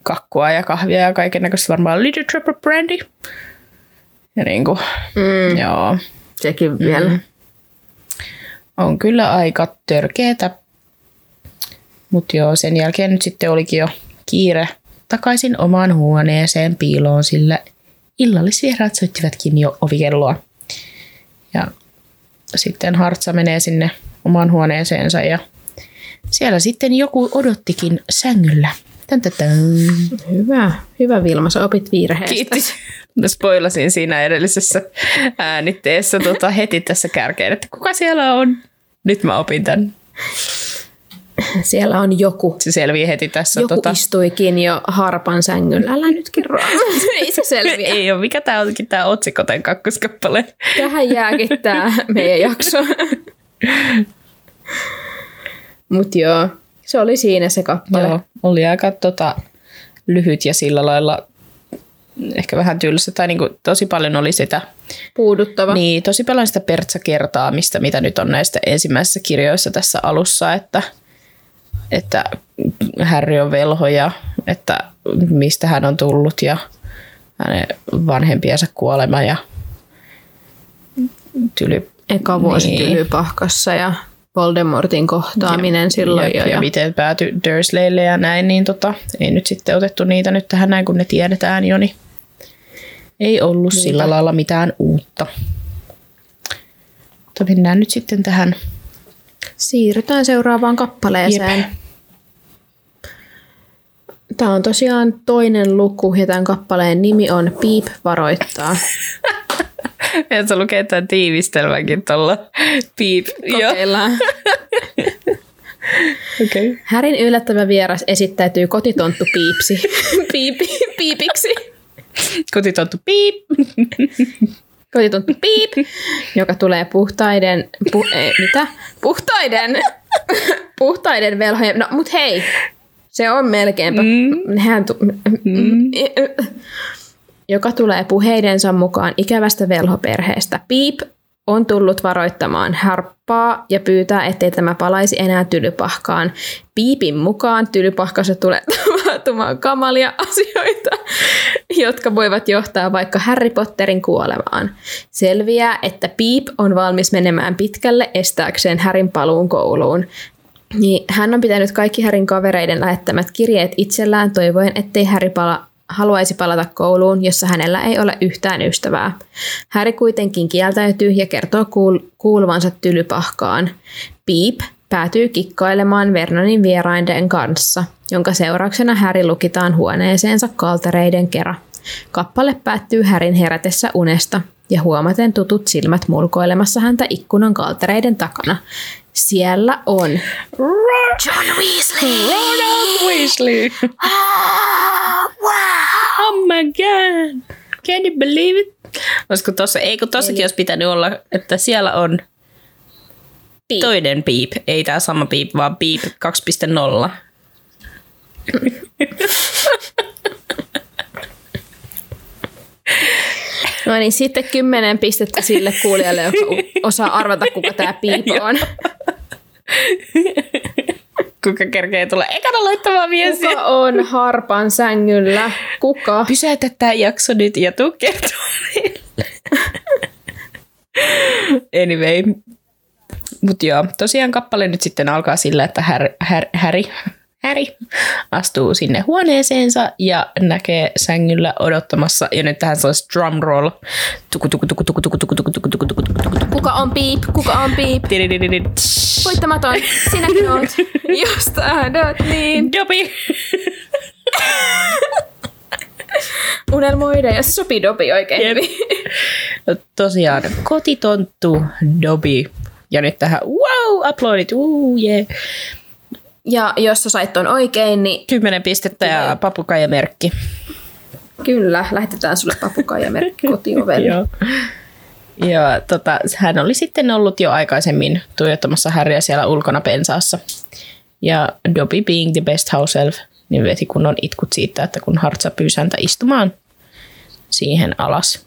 kakkua ja kahvia ja kaiken näköistä varmaan Little Trapper Brandy. Ja niin kuin, Mm, joo, sekin vielä. Mm. on kyllä aika törkeetä. Mutta joo, sen jälkeen nyt sitten olikin jo kiire takaisin omaan huoneeseen piiloon, sillä illallisvieraat soittivatkin jo ovikelloa. Ja sitten Hartsa menee sinne omaan huoneeseensa ja siellä sitten joku odottikin sängyllä. Tän, tän, tän. Hyvä, hyvä Vilma, sä opit virheestä. Kiitos. Mä spoilasin siinä edellisessä äänitteessä tota, heti tässä kärkeen, että kuka siellä on. Nyt mä opin tämän. Siellä on joku. Se selvii heti tässä. Joku tota, istuikin jo harpan sängyllä. Älä nyt kerro. Ei se selviä. ei ole. Mikä tää onkin tää otsikko tämän kakkoskappale? Tähän jääkin tämä meidän jakso. Mut joo, se oli siinä se kappale. Joo, oli aika tota, lyhyt ja sillä lailla ehkä vähän tylsä. Tai niinku, tosi paljon oli sitä, Puuduttava. niin, tosi paljon sitä pertsakertaamista, mitä nyt on näistä ensimmäisissä kirjoissa tässä alussa, että, että Harry on velho ja että mistä hän on tullut ja hänen vanhempiensa kuolema ja tyly, Eka vuosi Niin. tylypahkassa ja Voldemortin kohtaaminen silloin Jep, jo. ja, Ja, miten päätyi Dursleylle ja näin, niin tota, ei nyt sitten otettu niitä nyt tähän näin, kun ne tiedetään jo, niin ei ollut Niinpä. sillä lailla mitään uutta. Mutta mennään nyt sitten tähän. Siirrytään seuraavaan kappaleeseen. Jep. Tämä on tosiaan toinen luku ja tämän kappaleen nimi on Piip varoittaa. Ja se lukee tämän tiivistelmänkin tuolla piip. Kokeillaan. okei. Okay. Härin yllättävä vieras esittäytyy kotitonttu piipsi. Piipi, piipiksi. Kotitonttu piip. Kotitonttu piip, joka tulee puhtaiden, pu, ei, mitä? Puhtaiden, puhtaiden velhojen, no mut hei, se on melkeinpä, mm. nehän tu, mm. joka tulee puheidensa mukaan ikävästä velhoperheestä. Piip on tullut varoittamaan harppaa ja pyytää, ettei tämä palaisi enää tylypahkaan. Piipin mukaan tylypahkassa tulee tapahtumaan kamalia asioita, jotka voivat johtaa vaikka Harry Potterin kuolemaan. Selviää, että Piip on valmis menemään pitkälle estääkseen Härin paluun kouluun. Niin hän on pitänyt kaikki Härin kavereiden lähettämät kirjeet itsellään toivoen, ettei Häri pala, haluaisi palata kouluun, jossa hänellä ei ole yhtään ystävää. Häri kuitenkin kieltäytyy ja kertoo kuul- kuuluvansa tylypahkaan. Piip päätyy kikkailemaan Vernonin vieraiden kanssa, jonka seurauksena Häri lukitaan huoneeseensa kaltereiden kera. Kappale päättyy Härin herätessä unesta ja huomaten tutut silmät mulkoilemassa häntä ikkunan kaltereiden takana. Siellä on John Weasley. Ronald Weasley. Oh my god. Can you believe it? Olisiko tossa, ei kun tossakin olisi pitänyt olla, että siellä on Piip. toinen piip. Ei tämä sama piip, vaan piip 2.0. No niin, sitten kymmenen pistettä sille kuulijalle, joka osaa arvata, kuka tämä piipo on. Kuka kerkee tulla ekana laittamaan viestiä. Kuka on harpan sängyllä? Kuka? Pysäytä tämä jakso nyt ja tuu kertomaan anyway. Mutta joo, tosiaan kappale nyt sitten alkaa sillä, että Harry, Harry, Harry, Harry astuu sinne huoneeseensa ja näkee sängyllä odottamassa, ja nyt tähän sellaisi drum roll. Tuku, tuku, tuku, tuku, tuku, tuku, tuku, tuku, tuku, tuku, tuku, tuku, Kuka on piip? Kuka on piip? Voittamaton. Sinäkin oot. Jos tahdot, niin Dobi. unelmoida ja sopi dopi oikein Jep. hyvin. No, tosiaan kotitonttu Dobi. Ja nyt tähän wow, aplodit, uu, yeah. Ja jos sä sait ton oikein, niin Kymmenen pistettä ja papukaijamerkki. kyllä, lähetetään sulle papukaija merkki kotiovelle. Joo. Ja tota, hän oli sitten ollut jo aikaisemmin tuijottamassa Harrya siellä ulkona pensaassa. Ja Dobby being the best house elf, niin veti kunnon itkut siitä, että kun Hartsa pyysi häntä istumaan siihen alas,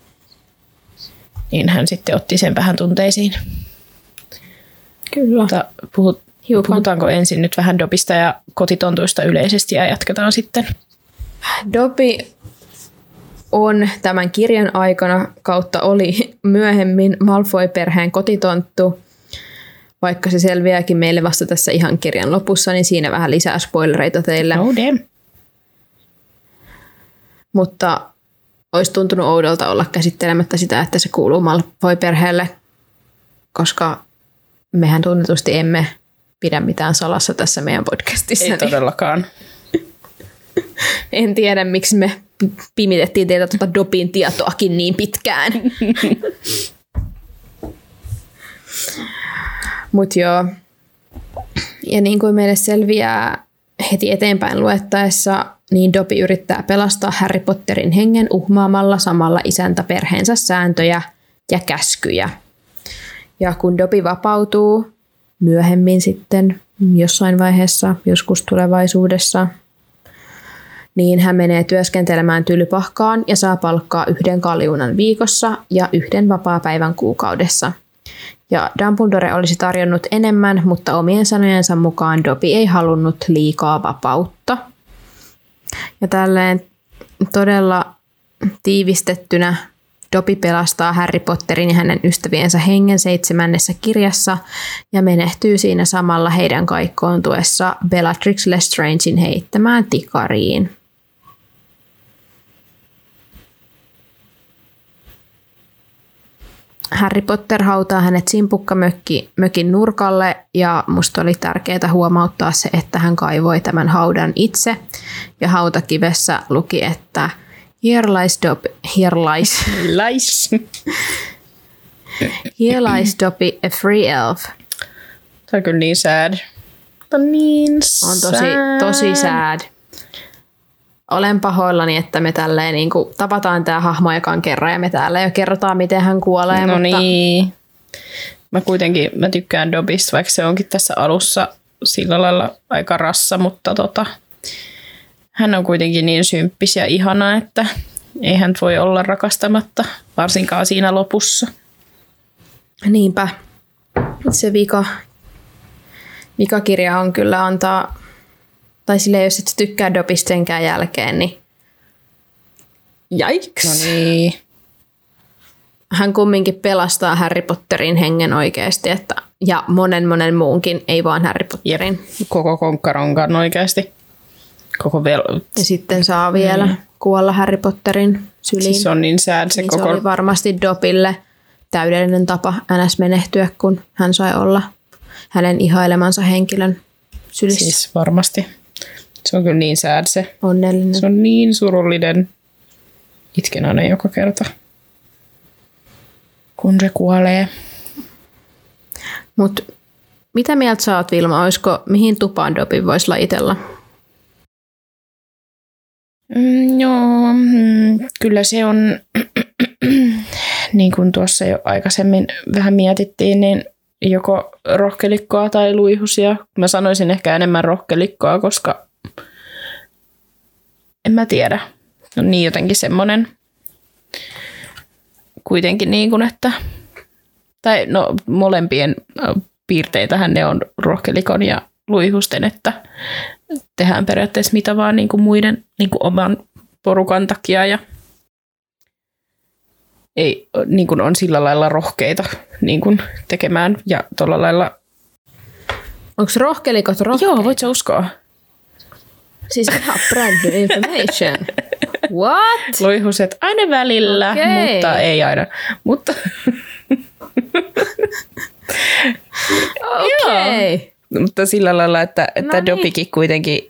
niin hän sitten otti sen vähän tunteisiin. Kyllä. Mutta puhut, Hiukan. puhutaanko ensin nyt vähän Dobista ja kotitontuista yleisesti ja jatketaan sitten. Dobby on tämän kirjan aikana kautta oli myöhemmin Malfoy-perheen kotitonttu. Vaikka se selviääkin meille vasta tässä ihan kirjan lopussa, niin siinä vähän lisää spoilereita teille. Oh damn. Mutta olisi tuntunut oudolta olla käsittelemättä sitä, että se kuuluu Malfoy-perheelle, koska mehän tunnetusti emme pidä mitään salassa tässä meidän podcastissa. Ei niin todellakaan. en tiedä, miksi me pimitettiin teiltä tuota Dopin tietoakin niin pitkään. Mutta joo. Ja niin kuin meille selviää heti eteenpäin luettaessa, niin Dopi yrittää pelastaa Harry Potterin hengen uhmaamalla samalla isäntä perheensä sääntöjä ja käskyjä. Ja kun Dopi vapautuu myöhemmin sitten jossain vaiheessa, joskus tulevaisuudessa, niin hän menee työskentelemään tylypahkaan ja saa palkkaa yhden kaljunan viikossa ja yhden vapaa-päivän kuukaudessa. Ja Dumbledore olisi tarjonnut enemmän, mutta omien sanojensa mukaan Dobby ei halunnut liikaa vapautta. Ja tälleen todella tiivistettynä Dobby pelastaa Harry Potterin ja hänen ystäviensä hengen seitsemännessä kirjassa ja menehtyy siinä samalla heidän kaikkoontuessa Bellatrix Lestrangein heittämään tikariin. Harry Potter hautaa hänet simpukkamökki mökin nurkalle ja musta oli tärkeää huomauttaa se, että hän kaivoi tämän haudan itse. Ja hautakivessä luki, että Here lies Dobby, here lies, Lies. here lies Dobby, a free elf. Tämä on kyllä niin sad. On niin On tosi, tosi sad. Olen pahoillani, että me tälleen niin kuin, tapataan tämä hahmo ekan kerran ja me täällä jo kerrotaan, miten hän kuolee. No mutta niin. Mä kuitenkin mä tykkään Dobista, vaikka se onkin tässä alussa sillä lailla aika rassa, mutta tota, hän on kuitenkin niin symppis ja ihana, että ei hän voi olla rakastamatta, varsinkaan siinä lopussa. Niinpä. Se vika, vikakirja on kyllä antaa, tai sille jos et tykkää Dobista senkään jälkeen, niin Jaiks. No niin. Hän kumminkin pelastaa Harry Potterin hengen oikeasti, että, ja monen monen muunkin, ei vaan Harry Potterin. Koko konkkaronkan oikeasti. Koko vel... Ja sitten saa vielä mm. kuolla Harry Potterin syliin. Siis se on niin sad se niin koko... se oli varmasti Dopille täydellinen tapa NS menehtyä, kun hän sai olla hänen ihailemansa henkilön sylissä. Siis. Varmasti. Se on kyllä niin sad se. Onnellinen. Se on niin surullinen. Itken aina joka kerta, kun se kuolee. Mutta mitä mieltä sä oot, Vilma? Olisiko, mihin tupaan Dobin voisi lajitella? Mm, joo, mm, kyllä se on, niin kuin tuossa jo aikaisemmin vähän mietittiin, niin joko rohkelikkoa tai luihusia. Mä sanoisin ehkä enemmän rohkelikkoa, koska en mä tiedä. No niin jotenkin semmoinen kuitenkin niin kuin, että tai no molempien piirteitähän ne on rohkelikon ja luihusten, että tehdään periaatteessa mitä vaan niin kuin muiden niin kuin oman porukan takia ja ei niin kuin on sillä lailla rohkeita niin kuin tekemään ja tuolla lailla. Onko rohkelikot rohkeita? Joo, voit sä uskoa. Siis ihan brand new information. What? Luihuset aina välillä, Okei. mutta ei aina. Mutta Okei. Okay. Mutta sillä lailla, että, että niin. Dopikin kuitenkin,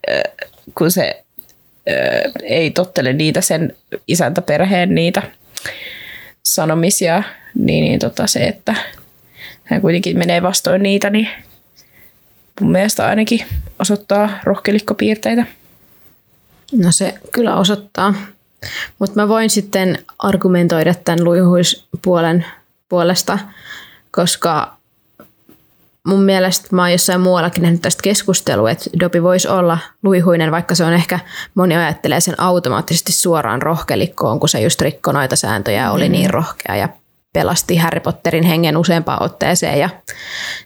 kun se ei tottele niitä sen isäntäperheen niitä sanomisia, niin, niin tota se, että hän kuitenkin menee vastoin niitä, niin mun mielestä ainakin osoittaa rohkelikkopiirteitä. No se kyllä osoittaa. Mutta mä voin sitten argumentoida tämän luihuispuolen puolesta, koska mun mielestä mä oon jossain muuallakin nähnyt tästä keskustelua, että Dopi voisi olla luihuinen, vaikka se on ehkä, moni ajattelee sen automaattisesti suoraan rohkelikkoon, kun se just rikkoi noita sääntöjä ja oli niin rohkea ja pelasti Harry Potterin hengen useampaan otteeseen ja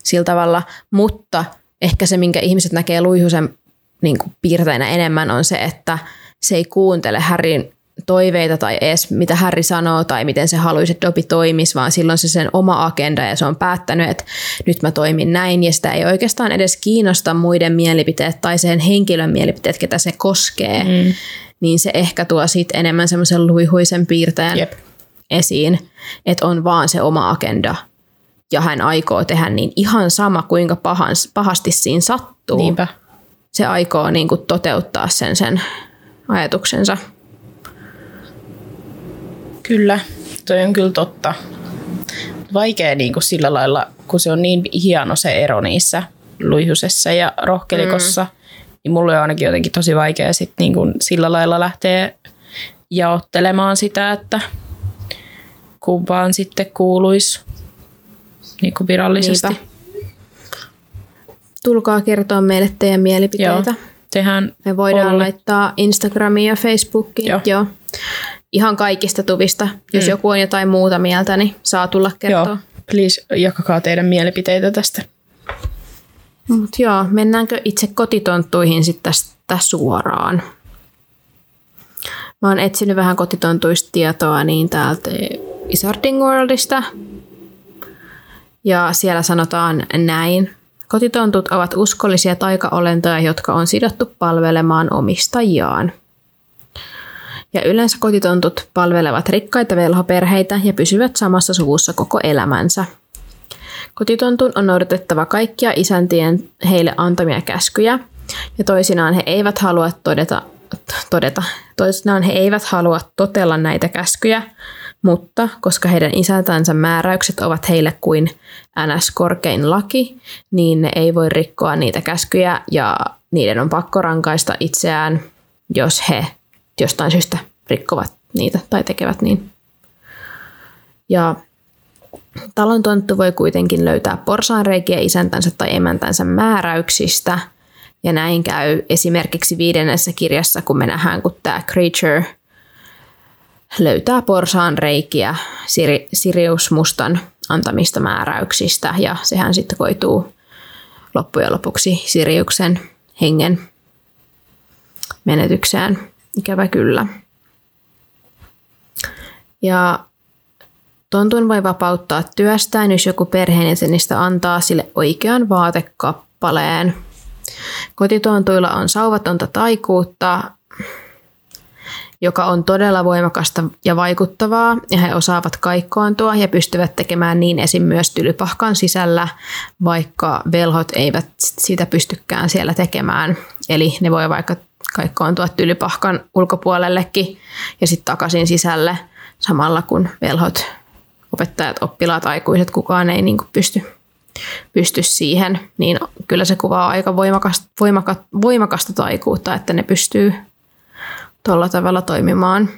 sillä tavalla. Mutta ehkä se, minkä ihmiset näkee luihusen niin kuin piirteinä enemmän on se, että se ei kuuntele Harryn toiveita tai edes mitä Harry sanoo tai miten se haluaisi, että Dobby toimisi, vaan silloin se sen oma agenda ja se on päättänyt, että nyt mä toimin näin ja sitä ei oikeastaan edes kiinnosta muiden mielipiteet tai sen henkilön mielipiteet, ketä se koskee, mm. niin se ehkä tuo siitä enemmän semmoisen luihuisen piirteen Jep. esiin, että on vaan se oma agenda ja hän aikoo tehdä niin ihan sama, kuinka pahans, pahasti siinä sattuu. Niinpä. Se aikoo niin kuin toteuttaa sen, sen ajatuksensa. Kyllä, toi on kyllä totta. Vaikea niin kuin sillä lailla, kun se on niin hieno se ero niissä luihusessa ja rohkelikossa, mm. niin mulle on ainakin jotenkin tosi vaikea sit niin kuin sillä lailla lähteä jaottelemaan sitä, että kumpaan sitten kuuluisi niin kuin virallisesti. Niinpä. Tulkaa kertoa meille teidän mielipiteitä. Joo, tehdään Me voidaan polli. laittaa Instagramiin ja Facebookiin. Joo. Joo. Ihan kaikista tuvista. Jos Mm. joku on jotain muuta mieltä, niin saa tulla kertoa. Joo, please jakakaa teidän mielipiteitä tästä. Mut joo, mennäänkö itse kotitonttuihin sitten tästä suoraan? Mä oon etsinyt vähän kotitontuista tietoa niin täältä Wizarding Worldista. Ja siellä sanotaan näin. Kotitontut ovat uskollisia taikaolentoja, jotka on sidottu palvelemaan omistajiaan. Ja yleensä kotitontut palvelevat rikkaita velhoperheitä ja pysyvät samassa suvussa koko elämänsä. Kotitontun on noudatettava kaikkia isäntien heille antamia käskyjä, ja toisinaan he eivät halua todeta, todeta, toisinaan he eivät halua totella näitä käskyjä, mutta koska heidän isäntänsä määräykset ovat heille kuin NS-korkein laki, niin ne ei voi rikkoa niitä käskyjä ja niiden on pakko rankaista itseään, jos he jostain syystä rikkovat niitä tai tekevät niin. Ja Talon tonttu voi kuitenkin löytää porsaanreikiä isäntänsä tai emäntänsä määräyksistä, ja näin käy esimerkiksi viidennessä kirjassa, kun me nähdään, kun tämä Creature löytää porsaanreikiä Siri, Sirius Mustan antamista määräyksistä, ja sehän sitten koituu loppujen lopuksi Siriuksen hengen menetykseen. Ikävä kyllä. Ja Tontun voi vapauttaa työstään, jos joku perheenjäsenistä antaa sille oikean vaatekappaleen. Kotitontuilla on sauvatonta taikuutta, joka on todella voimakasta ja vaikuttavaa, ja he osaavat kaikkoontua ja pystyvät tekemään niin esim. myös tylypahkan sisällä, vaikka velhot eivät sitä pystykään siellä tekemään. Eli ne voi vaikka kaikkoontua tylypahkan ulkopuolellekin ja sitten takaisin sisälle samalla kun velhot opettajat, oppilaat, aikuiset, kukaan ei niin pysty, pysty siihen, niin kyllä se kuvaa aika voimakasta, voimaka, voimakasta taikuutta, että ne pystyy tuolla tavalla toimimaan.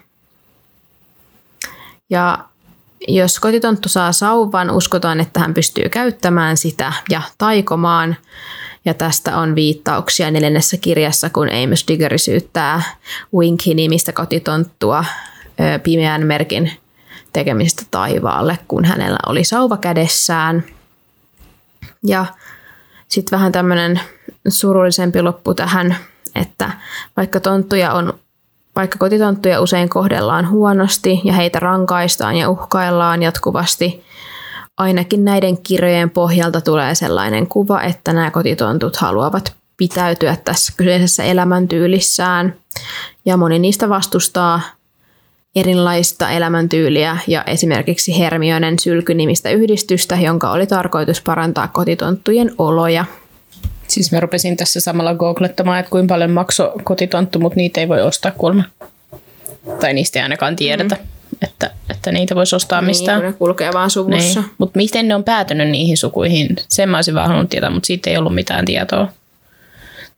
Ja jos kotitonttu saa sauvan, uskotaan, että hän pystyy käyttämään sitä ja taikomaan. Ja tästä on viittauksia neljännessä kirjassa, kun Amos Diggeri syyttää Winky-nimistä kotitonttua pimeän merkin tekemisestä taivaalle, kun hänellä oli sauva kädessään. Ja sitten vähän tämmöinen surullisempi loppu tähän, että vaikka tonttuja on vaikka kotitonttuja usein kohdellaan huonosti ja heitä rankaistaan ja uhkaillaan jatkuvasti, ainakin näiden kirjojen pohjalta tulee sellainen kuva, että nämä kotitontut haluavat pitäytyä tässä kyseisessä elämäntyylissään. Ja moni niistä vastustaa erilaista elämäntyyliä ja esimerkiksi Hermionen sylkynimistä yhdistystä, jonka oli tarkoitus parantaa kotitonttujen oloja. Siis mä rupesin tässä samalla googlettamaan, että kuinka paljon maksoi kotitonttu, mutta niitä ei voi ostaa kuulemma. Tai niistä ei ainakaan tiedetä, mm. Että, että niitä voisi ostaa mistään. Niin, ne kulkee vaan suvussa. Niin. Mutta miten ne on päätynyt niihin sukuihin, sen mä olisin vaan halunnut tietää, mutta siitä ei ollut mitään tietoa.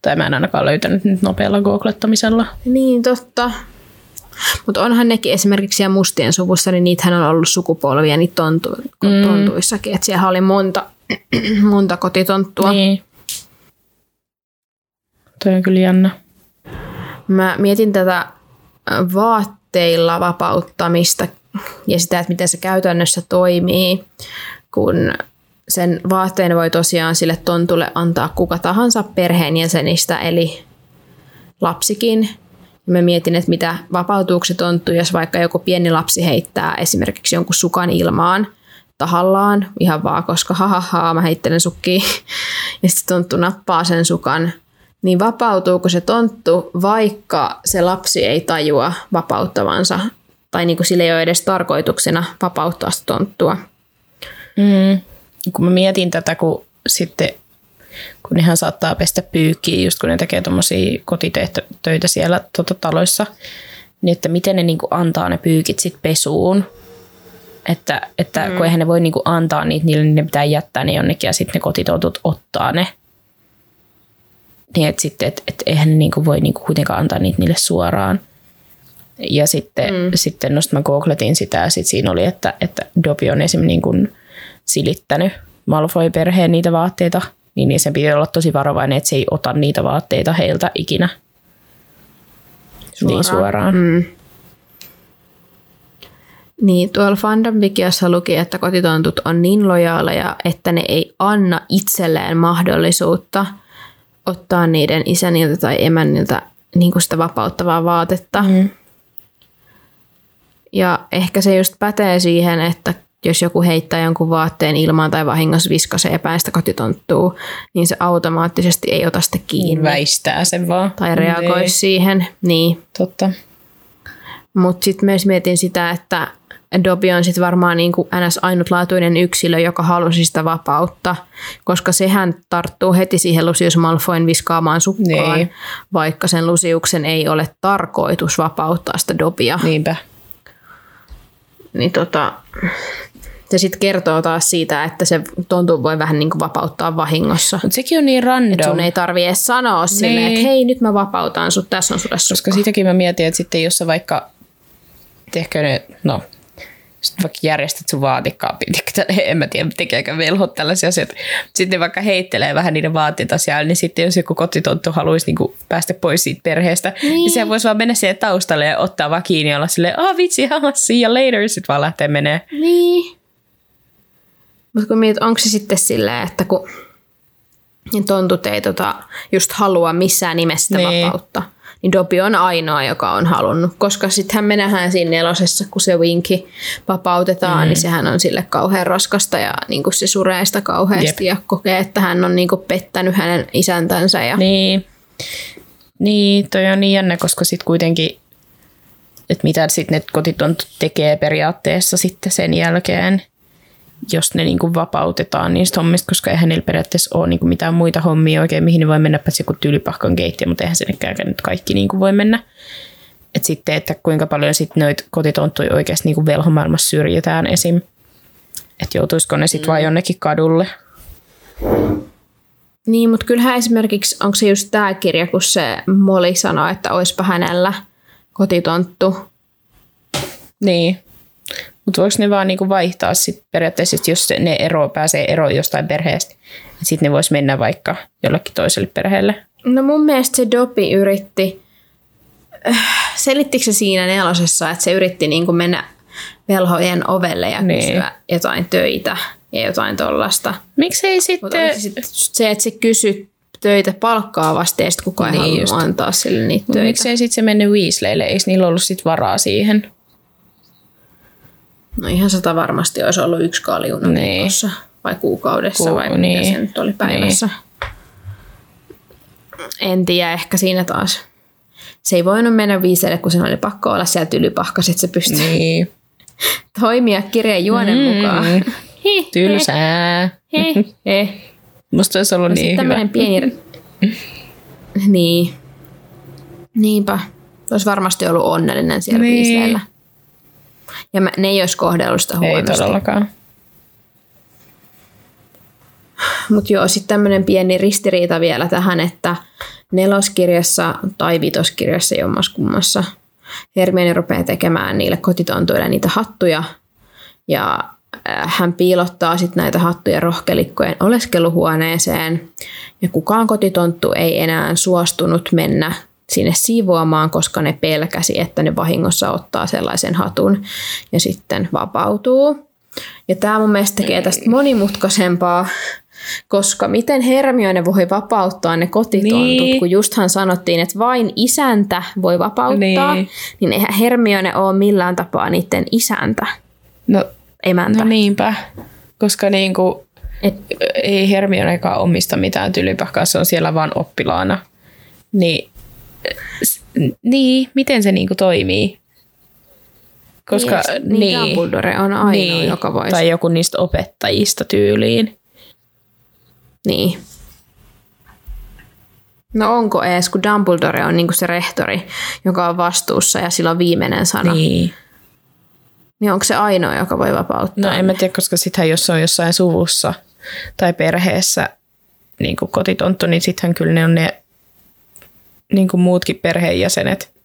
Tai mä en ainakaan löytänyt nyt nopealla googlettamisella. Niin, totta. Mutta onhan nekin esimerkiksi siellä mustien suvussa, niin niitähän on ollut sukupolvia niin tontu, mm. tontuissakin. Että siellä oli monta, monta kotitonttua. Niin. Toi on kyllä jännä. Mä mietin tätä vaatteilla vapauttamista ja sitä, että miten se käytännössä toimii, kun sen vaatteen voi tosiaan sille tontulle antaa kuka tahansa perheenjäsenistä, eli lapsikin. Mä mietin, että mitä vapautuuko se tonttu, jos vaikka joku pieni lapsi heittää esimerkiksi jonkun sukan ilmaan tahallaan, ihan vaan koska hahaha, mä heittelen sukkiin, ja sitten tonttu nappaa sen sukan, niin vapautuuko se tonttu, vaikka se lapsi ei tajua vapauttavansa, tai niin kuin sille ei ole edes tarkoituksena vapauttaa tonttua. Mm. kun mä mietin tätä, kun sitten kun nehän saattaa pestä pyykkiä, just kun ne tekee tuommoisia kotitöitä siellä tota, taloissa, niin että miten ne niinku antaa ne pyykit sitten pesuun. Että, että mm. kun eihän ne voi niinku antaa niitä niille, niin ne pitää jättää ne jonnekin ja sitten ne kotitoutut ottaa ne. Niin että sitten, että et eihän ne niinku voi niinku kuitenkaan antaa niitä niille suoraan. Ja sitten, mm. sitten no mä googletin sitä ja sitten siinä oli, että, että Dobby on esimerkiksi niin kuin silittänyt Malfoy-perheen niitä vaatteita, niin, niin sen piti olla tosi varovainen, että se ei ota niitä vaatteita heiltä ikinä. Suoraan. Niin suoraan. Mm. Niin, tuolla Fandom Wikiassa luki, että kotitontut on niin lojaaleja, että ne ei anna itselleen mahdollisuutta ottaa niiden isäniltä tai emänniltä niin kuin sitä vapauttavaa vaatetta. Mm. Ja ehkä se just pätee siihen, että jos joku heittää jonkun vaatteen ilmaan tai vahingossa viskasee päistä kotitonttuu, niin se automaattisesti ei ota sitä kiinni. Väistää sen vaan. Tai reagoi ei. siihen. Niin. Totta. Mutta sitten myös mietin sitä, että Dobby on sitten varmaan niin kuin ns. ainutlaatuinen yksilö, joka halusi sitä vapautta, koska sehän tarttuu heti siihen Lucius Malfoyn viskaamaan sukkaan, niin. vaikka sen Luciuksen ei ole tarkoitus vapauttaa sitä Dobbya. Niinpä niin tota, se sitten kertoo taas siitä, että se tontu voi vähän niin kuin vapauttaa vahingossa. Mutta sekin on niin random. Että sun ei tarvi edes sanoa niin. silleen, että hei nyt mä vapautan sut, tässä on sulle Koska siitäkin mä mietin, että sitten jos sä vaikka, tehkö ne, no sitten vaikka järjestät sun vaatekaapin, en mä tiedä, tekeekö velhot tällaisia asioita. Sitten vaikka heittelee vähän niiden vaatteita siellä, niin sitten jos joku kotitonttu haluaisi niinku päästä pois siitä perheestä, niin, niin se voisi vaan mennä siihen taustalle ja ottaa vaan kiinni ja olla silleen, ah vitsi, haha, see you later, sitten vaan lähtee menee. Niin. Mutta kun mietit, onko se sitten silleen, että kun tontut ei tota, just halua missään nimessä niin. vapautta, niin Dobby on ainoa, joka on halunnut. Koska sittenhän me nähdään siinä nelosessa, kun se Winki vapautetaan, mm. niin sehän on sille kauhean raskasta ja niin kuin se suree sitä kauheasti Jep. ja kokee, että hän on niin kuin pettänyt hänen isäntänsä. Ja... Niin. niin, toi on niin jännä, koska sitten kuitenkin, että mitä sitten ne kotitontut tekee periaatteessa sitten sen jälkeen – jos ne niin kuin vapautetaan niistä hommista, koska eihän niillä periaatteessa ole niin kuin mitään muita hommia oikein, mihin ne voi mennä, paitsi joku tyylipahkan keittiö, mutta eihän sinnekään nyt kaikki niin kuin voi mennä. Et sitten, että kuinka paljon sitten noita kotitonttuja oikeasti niin kuin velhomaailmassa syrjitään esim. Että joutuisiko ne sitten mm. vaan jonnekin kadulle. Niin, mutta kyllähän esimerkiksi, onko se just tämä kirja, kun se Moli sanoi, että olisipa hänellä kotitonttu. Niin. Mutta voiko ne vaan niinku vaihtaa sit periaatteessa, jos ne ero, pääsee eroon jostain perheestä, sitten ne vois mennä vaikka jollekin toiselle perheelle? No mun mielestä se Dopi yritti, äh, selittikö se siinä nelosessa, että se yritti niinku mennä velhojen ovelle ja niin. kysyä jotain töitä ja jotain tollasta. Miksei sitten... Sit se, että se kysyi töitä palkkaa vasta ja sitten kukaan niin ei halunnut antaa sille niitä töitä. Miksei sitten se mennyt Weasleylle? Eikö niillä ollut sit varaa siihen? No ihan sata varmasti olisi ollut yksi kaljuna niin. viikossa vai kuukaudessa Ku, vai niin. mitä se nyt oli päivässä. Niin. En tiedä, ehkä siinä taas. Se ei voinut mennä viiselle, kun sen oli pakko olla siellä tylypahkas, että se pystyy niin. toimia kirjan juonen mm. mukaan. Tylsää. He, he. Musta olisi ollut no, niin hyvä. pieni... niin. Niinpä. Olisi varmasti ollut onnellinen siellä niin. viisleellä. Ja mä, ne ei olisi kohdellut sitä huonosti. Ei todellakaan. Mutta joo, sitten tämmöinen pieni ristiriita vielä tähän, että neloskirjassa tai vitoskirjassa jommaskummassa Hermione rupeaa tekemään niille kotitontuille niitä hattuja ja äh, hän piilottaa sitten näitä hattuja rohkelikkojen oleskeluhuoneeseen ja kukaan kotitonttu ei enää suostunut mennä sinne siivoamaan, koska ne pelkäsi, että ne vahingossa ottaa sellaisen hatun ja sitten vapautuu. Ja tämä mun mielestä tekee tästä monimutkaisempaa, koska miten Hermione voi vapauttaa ne kotitontut, niin. kun justhan sanottiin, että vain isäntä voi vapauttaa, niin, niin eihän Hermione ole millään tapaa niiden isäntä, no, emäntä. No niinpä, koska niinku, Et, ei Hermionekaan omista mitään tylypähkää, se on siellä vaan oppilaana. Niin niin, miten se niinku toimii? Koska, niin, niin, Dumbledore on ainoa, niin, joka voisi. Tai joku niistä opettajista tyyliin. Niin. No onko ees, kun Dumbledore on niinku se rehtori, joka on vastuussa ja sillä on viimeinen sana. Niin. Niin onko se ainoa, joka voi vapauttaa? No en mä tiedä, koska sittenhän jos on jossain suvussa tai perheessä niin kuin kotitonttu, niin sittenhän kyllä ne on ne niin kuin muutkin perheenjäsenet.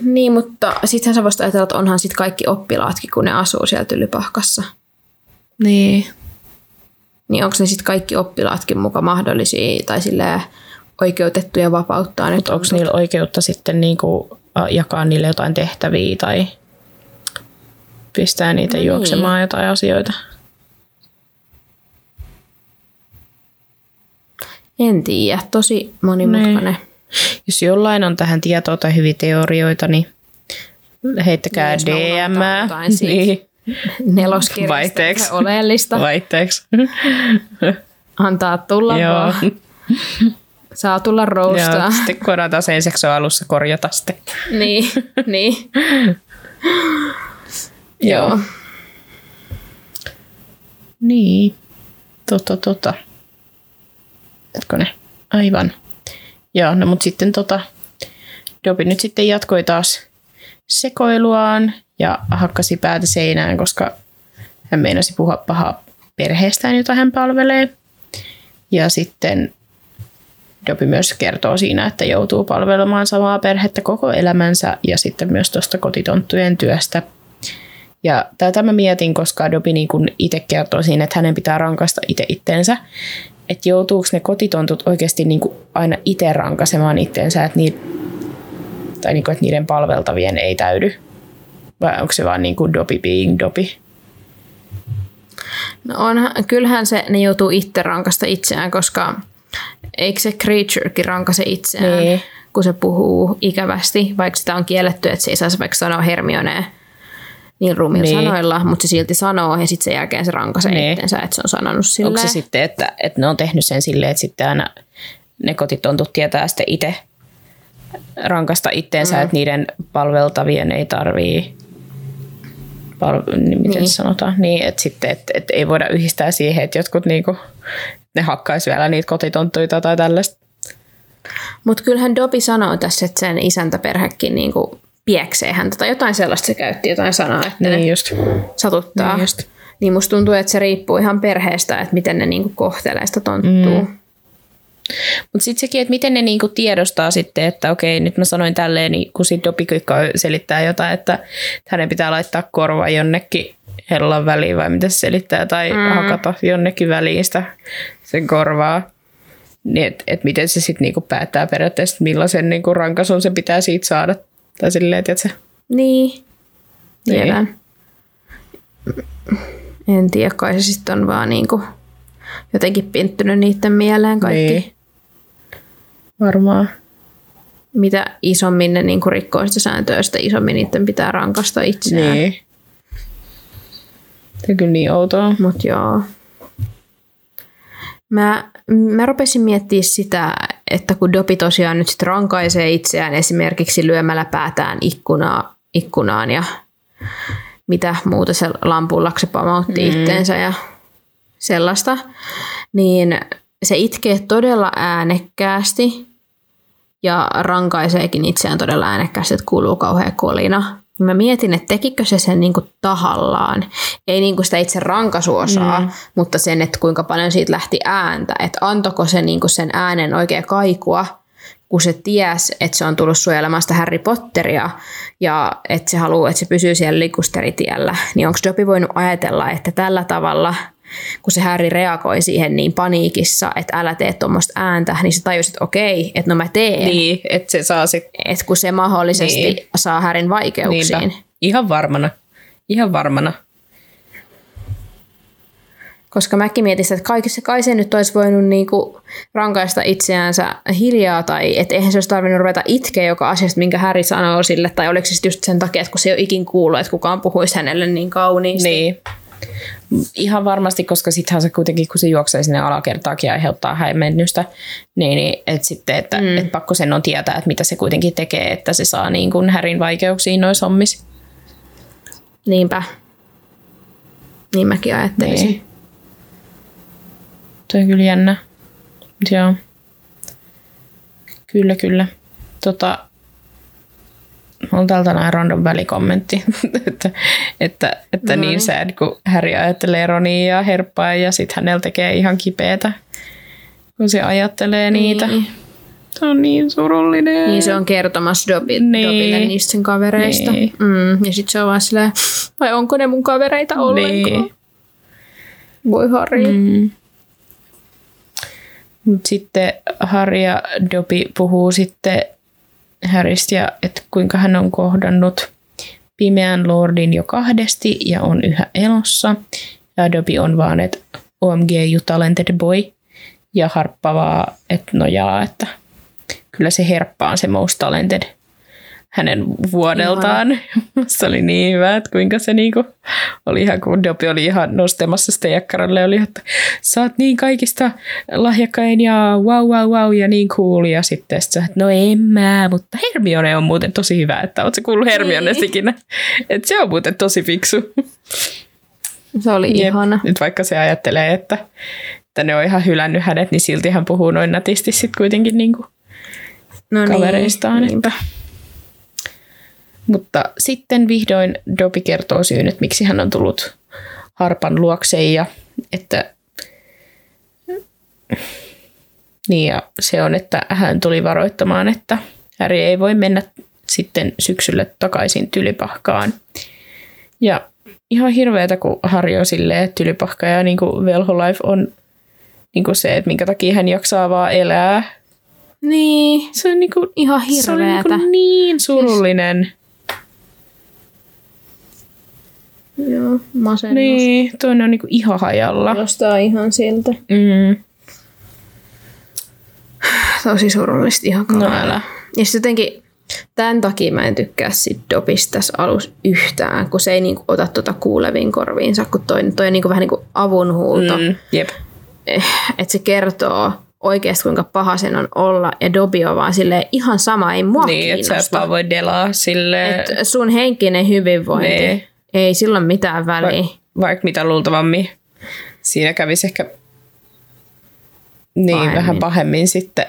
Niin, mutta sittenhän sä voisit ajatella, että onhan sitten kaikki oppilaatkin, kun ne asuu siellä tylypahkassa. Niin. Niin onko ne sitten kaikki oppilaatkin muka mahdollisia tai silleen oikeutettuja vapauttaa nyt? Onko niillä oikeutta sitten niinku jakaa niille jotain tehtäviä tai pistää niitä no juoksemaan niin. jotain asioita? En tiedä, tosi monimutkainen. Niin. Jos jollain on tähän tietoa tai hyviä teorioita, niin heittäkää niin, DM. Niin. Neloskirjasta oleellista. Vaihteeksi. Antaa tulla Joo. vaan. Saa tulla roustaa. Joo, sitten voidaan taas ensi alussa korjata sitten. niin, niin. Joo. Niin. Tota, tota. ne? Aivan. Joo, no mutta sitten tota, Dobi nyt sitten jatkoi taas sekoiluaan ja hakkasi päätä seinään, koska hän meinasi puhua pahaa perheestään, jota hän palvelee. Ja sitten Dobi myös kertoo siinä, että joutuu palvelemaan samaa perhettä koko elämänsä ja sitten myös tuosta kotitonttujen työstä. Ja tätä mä mietin, koska Dobi niin itse kertoo siinä, että hänen pitää rankasta itse itteensä. Että joutuuko ne kotitontut oikeasti niin kuin aina itse rankasemaan itteensä, että, niid, tai niin kuin, että niiden palveltavien ei täydy? Vai onko se vaan niin kuin Dobi being Dobi? No onhan, kyllähän se, ne joutuu itse rankasta itseään, koska eikö se creaturekin rankase itseään, niin. kun se puhuu ikävästi, vaikka sitä on kielletty, että se ei saisi vaikka sanoa Hermione niin rumilla niin. sanoilla, mutta se silti sanoo ja sitten sen jälkeen se rankasee niin. itsensä, että se on sanonut silleen. Onko se sitten, että, että ne on tehnyt sen silleen, että sitten aina ne kotitontut tietää sitten itse rankasta itteensä, mm. että niiden palveltavien ei tarvii pal- niin miten niin. sanotaan, niin, että sitten että, että ei voida yhdistää siihen, että jotkut niinku, ne hakkaisi vielä niitä kotitonttuita tai tällaista. Mutta kyllähän Dobi sanoo tässä, että sen isäntäperhekin niinku pieksee häntä tai jotain sellaista se käytti, jotain sanaa, että niin ne just. satuttaa. Niin, just. niin musta tuntuu, että se riippuu ihan perheestä, että miten ne niinku kohtelee sitä tonttua. Mm. Mutta sitten sekin, että miten ne niinku tiedostaa sitten, että okei, nyt mä sanoin tälleen, niin kun sitten Dopikykka selittää jotain, että hänen pitää laittaa korva jonnekin hellan väliin vai mitä se selittää, tai mm. hakata jonnekin väliin sitä sen korvaa. Niin, että et miten se sitten niinku päättää periaatteessa, millaisen niinku rankasun se pitää siitä saada. Tai silleen, se. Niin, tiedän. Niin. En tiedä, kai se sitten on vaan niinku jotenkin pinttynyt niiden mieleen kaikki. Niin. Varmaan. Mitä isommin ne niinku rikkoo sitä sääntöä, sitä isommin niiden pitää rankasta itseään. Niin. Se kyllä niin outoa. Mut joo. Mä, mä rupesin miettimään sitä, että kun Dopi tosiaan nyt sit rankaisee itseään esimerkiksi lyömällä päätään ikkunaa, ikkunaan ja mitä muuta se lampullaksi pamautti mm. itteensä ja sellaista, niin se itkee todella äänekkäästi ja rankaiseekin itseään todella äänekkäästi, että kuuluu kauhean kolina. Mä mietin, että tekikö se sen niinku tahallaan. Ei niinku sitä itse rankasuosaa, mm. mutta sen, että kuinka paljon siitä lähti ääntä. Että antoko se niinku sen äänen oikea kaikua, kun se ties, että se on tullut suojelemaan sitä Harry Potteria ja että se haluaa, että se pysyy siellä likusteritiellä. Niin onko Dobby voinut ajatella, että tällä tavalla – kun se Harry reagoi siihen niin paniikissa, että älä tee tuommoista ääntä, niin se tajusi, että okei, että no mä teen. Niin, että se saa sit... Että kun se mahdollisesti niin. saa Harryn vaikeuksiin. Niinpä. Ihan varmana. Ihan varmana. Koska mäkin mietin että kaikissa kai se nyt olisi voinut niinku rankaista itseänsä hiljaa, tai että eihän se olisi tarvinnut ruveta itkeä joka asiasta, minkä Harry sanoo sille, tai oliko se just sen takia, että kun se ei ole ikin kuullut, että kukaan puhuisi hänelle niin kauniisti. Niin. Ihan varmasti, koska sittenhän se kuitenkin, kun se juoksee sinne alakertaakin ja aiheuttaa häimennystä, niin, niin että sitten, että mm. et pakko sen on tietää, että mitä se kuitenkin tekee, että se saa niin kuin härin vaikeuksiin noissa hommissa. Niinpä. Niin mäkin ajattelisin. Niin. Toi on kyllä jännä. Joo. Kyllä, kyllä. Tota, on täältä näin random välikommentti, että, että, että No niin niin. sad, kun Häri ajattelee Ronia ja herppaa ja sitten hänellä tekee ihan kipeätä, kun se ajattelee niitä. Niin. Se on niin surullinen. Niin se on kertomassa Dobi, Niin. Dobille niistä sen kavereista. Niin. Mm, ja sitten se on vaan silleen, vai onko ne mun kavereita ollenkaan? Niin. Voi Harri. Mm. Mm. Mut sitten Harry ja Dobby puhuu sitten Häristä ja että kuinka hän on kohdannut pimeän lordin jo kahdesti ja on yhä elossa. Ja Dobby on vaan, että OMG you talented boy. Ja Harppa vaan, että nojaa, että kyllä se herppa on se most talented hänen vuodeltaan. Se oli niin hyvä, että kuinka se niinku oli ihan, kun Dobby oli ihan nostamassa sitä jakkaralle, oli, että sä oot niin kaikista lahjakkain ja wow, wow, wow ja niin cool. Ja sitten sä, että no en mä, mutta Hermione on muuten tosi hyvä, että oot sä kuullut Hermionesta Niin. ikinä? Että se on muuten tosi fiksu. Se oli Jep. ihana. Nyt vaikka se ajattelee, että, että ne on ihan hylännyt hänet, niin silti hän puhuu noin nätisti sitten kuitenkin niinku No kavereistaan. Niin, Että. Mutta sitten vihdoin Dobby kertoo syyn, että miksi hän on tullut Harpan luokse ja että niin ja se on, että hän tuli varoittamaan, että Harry ei voi mennä sitten syksyllä takaisin tylypahkaan. Ja ihan hirveetä, kun Harry on silleen, että tylypahka ja niin kuin velholife on niin kuin se, että minkä takia hän jaksaa vaan elää. niin. Se on niin kuin, ihan se oli hirveetä. niin, niin surullinen. Joo, masennus. Niin, toinen on niinku ihan hajalla. Nostaa ihan siltä. Mm. Tosi surullista ihan No kauhean. älä. Ja sitten jotenkin tämän takia mä en tykkää sit Dobista tässä alussa yhtään, kun se ei niinku ota tuota kuuleviin korviinsa, kun toi, toi on niinku vähän niinku avunhuuto. Mm. Jep. Että se kertoo oikeasti kuinka paha sen on olla ja Dobby on vaan silleen ihan sama, ei mua Niin, että sä vaan voi delaa silleen, Et sun henkinen hyvinvointi, Niin. Ei sillä ole mitään väliä. va- vaikka mitä luultavammin. Siinä kävisi ehkä niin Pahemmin. vähän pahemmin sitten,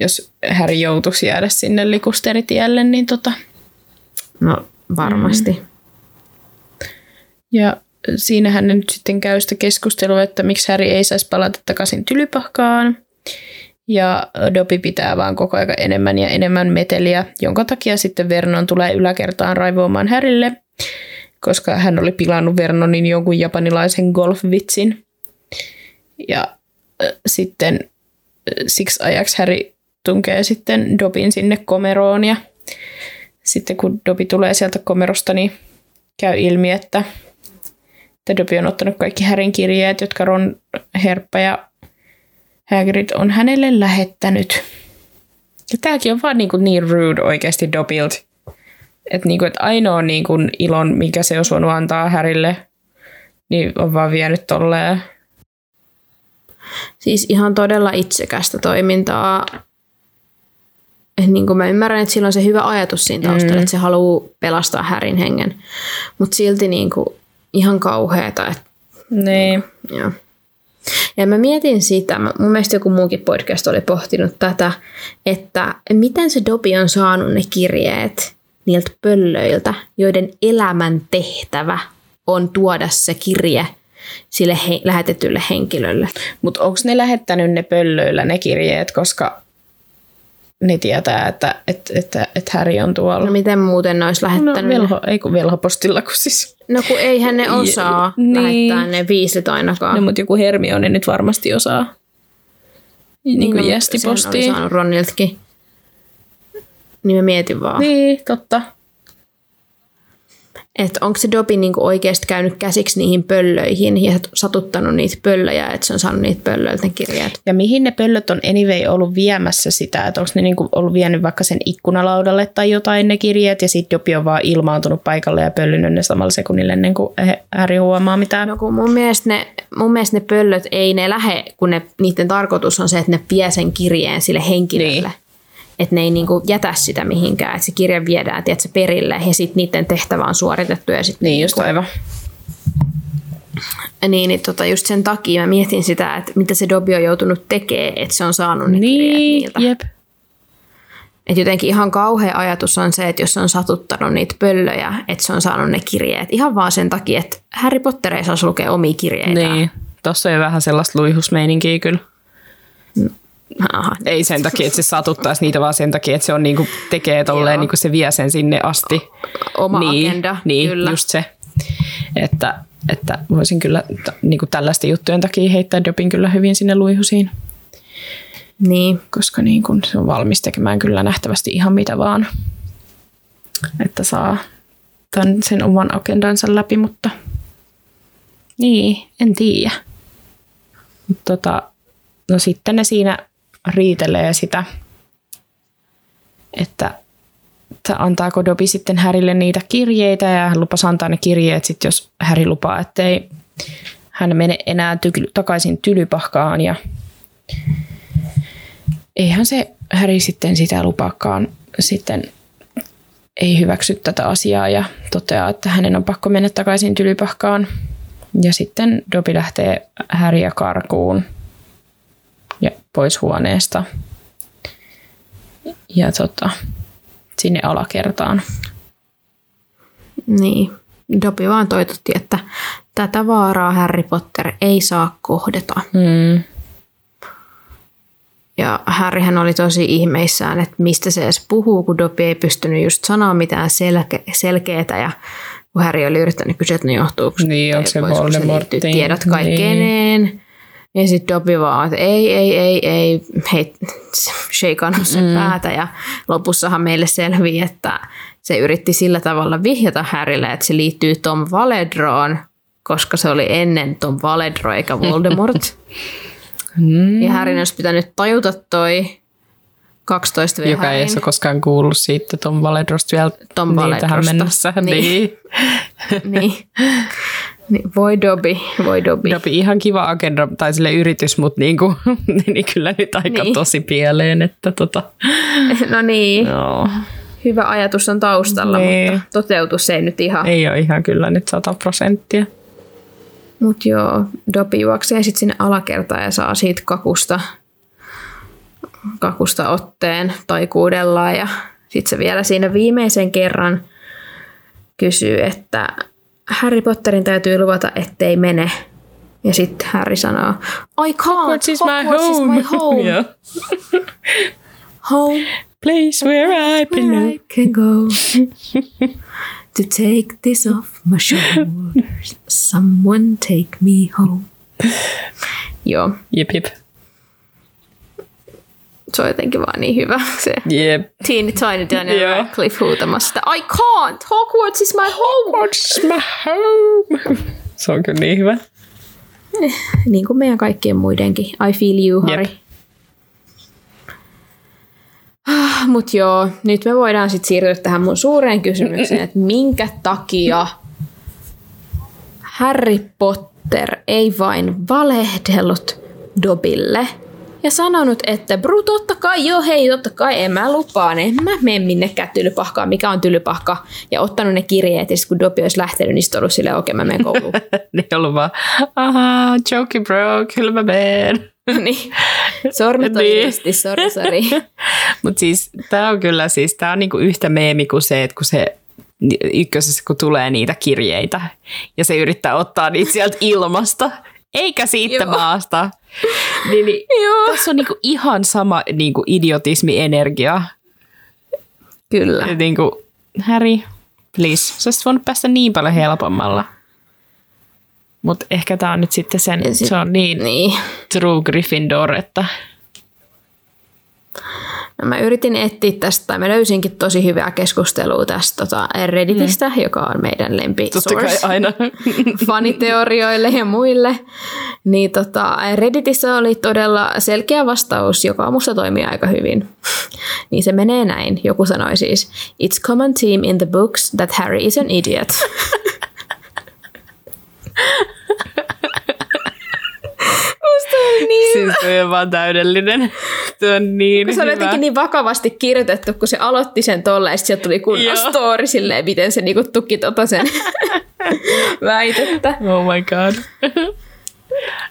jos Harry joutuisi jäädä sinne likusteritielle, niin tota. No varmasti. Mm. Ja siinähän ne nyt sitten käy sitä keskustelua, että miksi Harry ei saisi palata takaisin tylypahkaan. Ja Dobby pitää vaan koko ajan enemmän ja enemmän meteliä, jonka takia sitten Vernon tulee yläkertaan raivoamaan Härille, koska hän oli pilannut Vernonin jonkun japanilaisen golfvitsin. Ja äh, sitten äh, siksi ajaksi Harry tunkee sitten Dobin sinne komeroon ja sitten kun Dobby tulee sieltä komerosta, niin käy ilmi, että, että Dobby on ottanut kaikki Härin kirjeet, jotka Ron, Herppa ja Hagrid on hänelle lähettänyt. Ja tämäkin on vaan niin, kuin niin rude oikeasti Dobbilt. Että niin kuin, että ainoa niin kuin ilon, mikä se olisi voinut antaa Härille, niin on vaan vienyt tolleen. Siis ihan todella itsekästä toimintaa. Et niin kuin mä ymmärrän, että sillä on se hyvä ajatus siinä taustalla, mm. että se haluaa pelastaa Härin hengen. Mutta silti niin kuin ihan kauheeta. Että, Niin. joo. Ja mä mietin sitä, mun mielestä joku muukin podcast oli pohtinut tätä, että miten se Dobby on saanut ne kirjeet niiltä pöllöiltä, joiden elämän tehtävä on tuoda se kirje sille he- lähetetylle henkilölle. Mutta onko ne lähettänyt ne pöllöillä ne kirjeet, koska ne tietää, että, että, että, että Häri on tuolla. No miten muuten ne olisi No, lähettänyt? ne? velho, ei kun velhopostilla, kun siis. No kun eihän ne osaa Niin. lähettää ne viisit ainakaan. No, mutta joku Hermione nyt varmasti osaa. Niin, niin kuin no, jästipostiin. Sehän oli saanut Roniltakin. Niin mä mietin vaan, niin. Totta. että onko se Dobby niinku oikeasti käynyt käsiksi niihin pöllöihin ja satuttanut niitä pöllöjä, että se on saanut niitä pöllöiltä ne kirjeet. Ja mihin ne pöllöt on anyway ollut viemässä sitä, että onko ne niinku ollut vienyt vaikka sen ikkunalaudalle tai jotain ne kirjeet, ja sitten Dobby on vaan ilmaantunut paikalle ja pöllynyt ne samalla sekunnilla ennen kuin Harry huomaa mitään. No kun mun mielestä ne, mun mielestä ne pöllöt ei ne lähe, kun ne, niiden tarkoitus on se, että ne vie sen kirjeen sille henkilölle. Niin. Että ne ei niinku jätä sitä mihinkään, että se kirja viedään tiedätkö, perille ja sitten niiden tehtävä on suoritettu ja sitten Niin just aivan. niin, niin tota, just sen takia mä mietin sitä, että mitä se Dobby on joutunut tekemään, että se on saanut ne kirjeet Niin, niiltä. jep. Et jotenkin ihan kauhea ajatus on se, että jos se on satuttanut niitä pöllöjä, että se on saanut ne kirjeet. Ihan vaan sen takia, että Harry Potter ei saisi lukea omia kirjeitä. Niin. Tossa on jo vähän sellaista luihusmeininkiä kyllä. Aha. Ei sen takia, että se satuttaisi niitä, vaan sen takia, että se on niinku, tekee tolleen, niinku se vie sen sinne asti. Oma niin, agenda, niin, kyllä. just se. Että, että voisin kyllä t- niinku tällaisten juttujen takia heittää Dobin kyllä hyvin sinne luihusiin, Niin, koska niin kun se on valmis tekemään kyllä nähtävästi ihan mitä vaan, että saa tämän, sen oman agendansa läpi, mutta niin, en tiedä. Tota, no sitten ne siinä riitelee sitä, että antaako Dobby sitten Härille niitä kirjeitä ja hän lupasi antaa ne kirjeet sitten, jos Häri lupaa, ettei hän mene enää ty- takaisin tylypahkaan ja eihän se Häri sitten sitä lupaakaan sitten ei hyväksy tätä asiaa ja toteaa, että hänen on pakko mennä takaisin tylypahkaan. Ja sitten Dobby lähtee Häriä karkuun pois huoneesta. Ja tota, sinne alakertaan. niin. Dobby vaan toitotti, että tätä vaaraa Harry Potter ei saa kohdata. Mm. Ja Harryhän oli tosi ihmeissään, että mistä se edes puhuu, kun Dobby ei pystynyt just sanoa mitään selke- selkeätä. Ja kun Harry oli yrittänyt kysyä, että no johtuuko Niin, onko se voisiko Voldemortin? liittyä tiedot kaikkeneen. Niin. Ja sitten Dobby vaan, että ei, ei, ei, ei, hei, sheikannut sen mm. päätä. Ja lopussahan meille selvii, että se yritti sillä tavalla vihjata Harrylle, että se liittyy Tom Valedroon, koska se oli ennen Tom Valedro eikä Voldemort. Mm. ja Harryn olisi pitänyt tajuta toi 12 v Joka ei ole koskaan kuullut siitä Tom Valedrosta vielä Tom niin tähän Valedrosta. mennessä. Niin. Niin. niin. niin. Voi Dobby, voi Dobby. Dobby ihan kiva agenda tai sille yritys, mutta niinku, niin kyllä nyt aika Niin. niin. tosi pieleen, että tota, No niin, no, hyvä ajatus on taustalla, Niin. mutta toteutus ei nyt ihan. ei ole ihan kyllä nyt sata prosenttia. Mutta joo, Dobby juoksee sitten sinne alakertaan ja saa siitä kakusta, kakusta otteen taikuudellaan. Ja sitten se vielä siinä viimeisen kerran kysyy, että Harry Potterin täytyy luvata, ettei mene. Ja sitten Harry sanoo, I can't, Hogwarts is my Hogwarts is home. my home. Joo. home Place where I belong. where I can go to take this off my shoulders. Someone take me home. Joo, Jep, jep. Se on jotenkin vaan niin hyvä se Jep. Teeny Tiny Daniel Joo. Radcliffe huutamassa sitä, I can't, Hogwarts is my home. What's my home? Se on kyllä niin hyvä. Niin kuin meidän kaikkien muidenkin. I feel you, Harry. Jep. Mutta joo, nyt me voidaan sitten siirtyä tähän mun suureen kysymykseen, että minkä takia Harry Potter ei vain valehdellut Dobille ja sanonut, että Bru, totta kai, joo hei, totta kai, en mä lupaan, en mä mene minnekään tylypahkaan, mikä on tylypahka, ja ottanut ne kirjeet, ja sit kun Dobby olisi lähtenyt, niin sitten ollut silleen, okei, mä menen kouluun. Niin ollut vaan, ahaa, joke bro, kyllä mä menen. niin, sormet on Niin. sori, sori. Mutta siis tämä on kyllä siis, tämä on niinku yhtä meemi kuin se, että kun se ykkösessä, kun tulee niitä kirjeitä ja se yrittää ottaa niitä sieltä ilmasta, eikä siitä Joo. maasta. Niin, niin Joo. tässä on niinku ihan sama niinku idiotismi-energia. Kyllä. Ja niinku, Harry, please, sä olisit voinut päästä niin paljon helpommalla. Mutta ehkä tämä on nyt sitten sen, sit- se on niin, Niin. true Gryffindor, että No mä yritin etsiä tästä, tai mä löysinkin tosi hyvää keskustelua tästä tota Redditistä, mm. joka on meidän lempi totta kai source aina. faniteorioille ja muille. Niin tota, Redditissä oli todella selkeä vastaus, joka musta toimii aika hyvin. niin se menee näin. Joku sanoi siis, It's common theme in the books that Harry is an idiot. musta oli niin siis toi on vaan täydellinen. Se on niin Se hyvä. jotenkin niin vakavasti kirjoitettu, kun se aloitti sen tolleen, ja sitten tuli kunnon story silleen, miten se niinku tuki tota sen väitettä. Oh my god.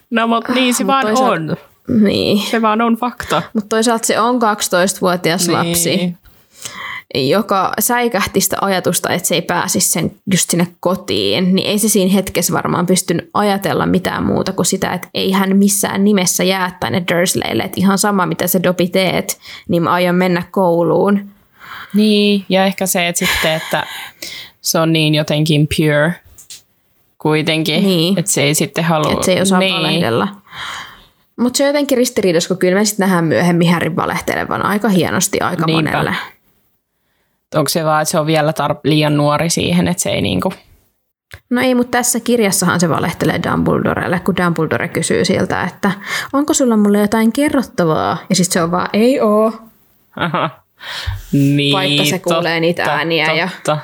No mutta niin se Mut vaan toisaalta- on. Niin. Se vaan on fakta. Mutta toisaalta se on 12-vuotias lapsi, joka säikähti sitä ajatusta, että se ei pääsisi sen just sinne kotiin, niin ei se siinä hetkessä varmaan pystynyt ajatella mitään muuta kuin sitä, että ei hän missään nimessä jää tänne Dursleylle, että ihan sama mitä se dopi teet, niin mä aion mennä kouluun. Niin, ja ehkä se, että sitten, että se on niin jotenkin pure kuitenkin, Niin. että se ei sitten halua. Että se ei osaa niin. valehdella. Mutta se on jotenkin ristiriidassa, kun kyllä me sitten nähdään myöhemmin Harry valehtelevan aika hienosti aika Niinpä. monelle. Onko se vaan, että se on vielä tar- liian nuori siihen, että se ei niinku... No ei, mutta tässä kirjassahan se valehtelee Dumbledorelle, kun Dumbledore kysyy siltä, että onko sulla mulle jotain kerrottavaa? Ja sitten se on vaan, ei oo. Aha. Niin, Vaikka se kuulee niitä ääniä ja- Totta.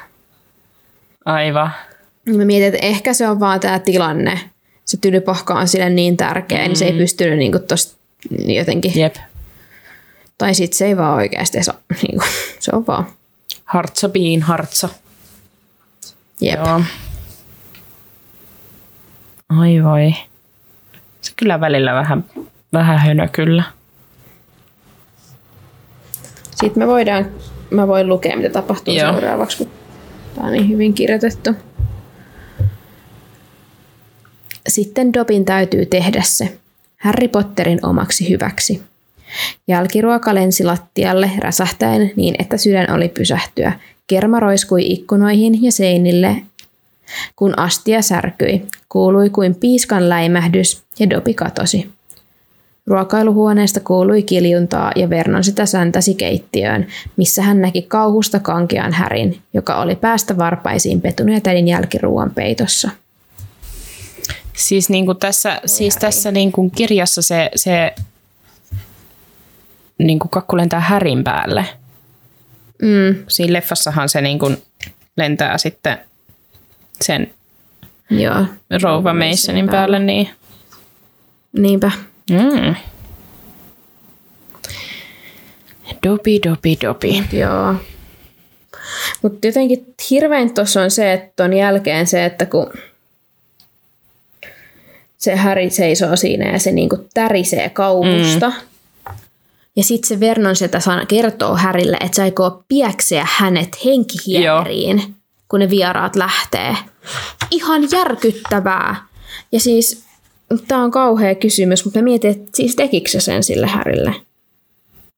Aivan. Ja Mä mietin, että ehkä se on vaan tämä tilanne. Se tylypahka on sille niin tärkeä, mm. niin se ei pystynyt niinku tosta jotenkin. Jep. Tai sitten se ei vaan oikeasti, niinku, se on vaan. Hartsa piin, hartsa. Jep. Joo. Ai voi. Se kyllä välillä vähän, vähän hönö kyllä. Sitten me voidaan, mä voin lukea, mitä tapahtuu Joo. seuraavaksi, kun tämä on niin hyvin kirjoitettu. Sitten Dobin täytyy tehdä se. Harry Potterin omaksi hyväksi. Jälkiruoka lensi lattialle räsähtäen niin, että sydän oli pysähtyä. Kerma roiskui ikkunoihin ja seinille, kun astia särkyi. Kuului kuin piiskan läimähdys ja Dobi katosi. Ruokailuhuoneesta kuului kiljuntaa ja Vernon sitä säntäsi keittiöön, missä hän näki kauhusta kankean härin, joka oli päästä varpaisiin petun ja tädin jälkiruuan peitossa. Siis, niin kuin tässä, siis tässä niin kuin kirjassa se, se niin kuin kakku lentää härin päälle. Mm, Siinä leffassahan se niin kuin lentää sitten sen joo, rouva Masonin päälle. Niin. niinpä. Mm. Dopi, dopi, dopi. Joo. Mutta jotenkin hirvein tuossa on se, että ton jälkeen se, että kun se Häri seisoo siinä ja se niinku tärisee kauhusta. Mm. Ja sitten se Vernon sieltä kertoo Härille, että se aikoo piäkseä hänet henkihieriin, kun ne vieraat lähtee. Ihan järkyttävää. Ja siis, tämä on kauhea kysymys, mutta mä mietin, että siis tekikö se sen sille Härille?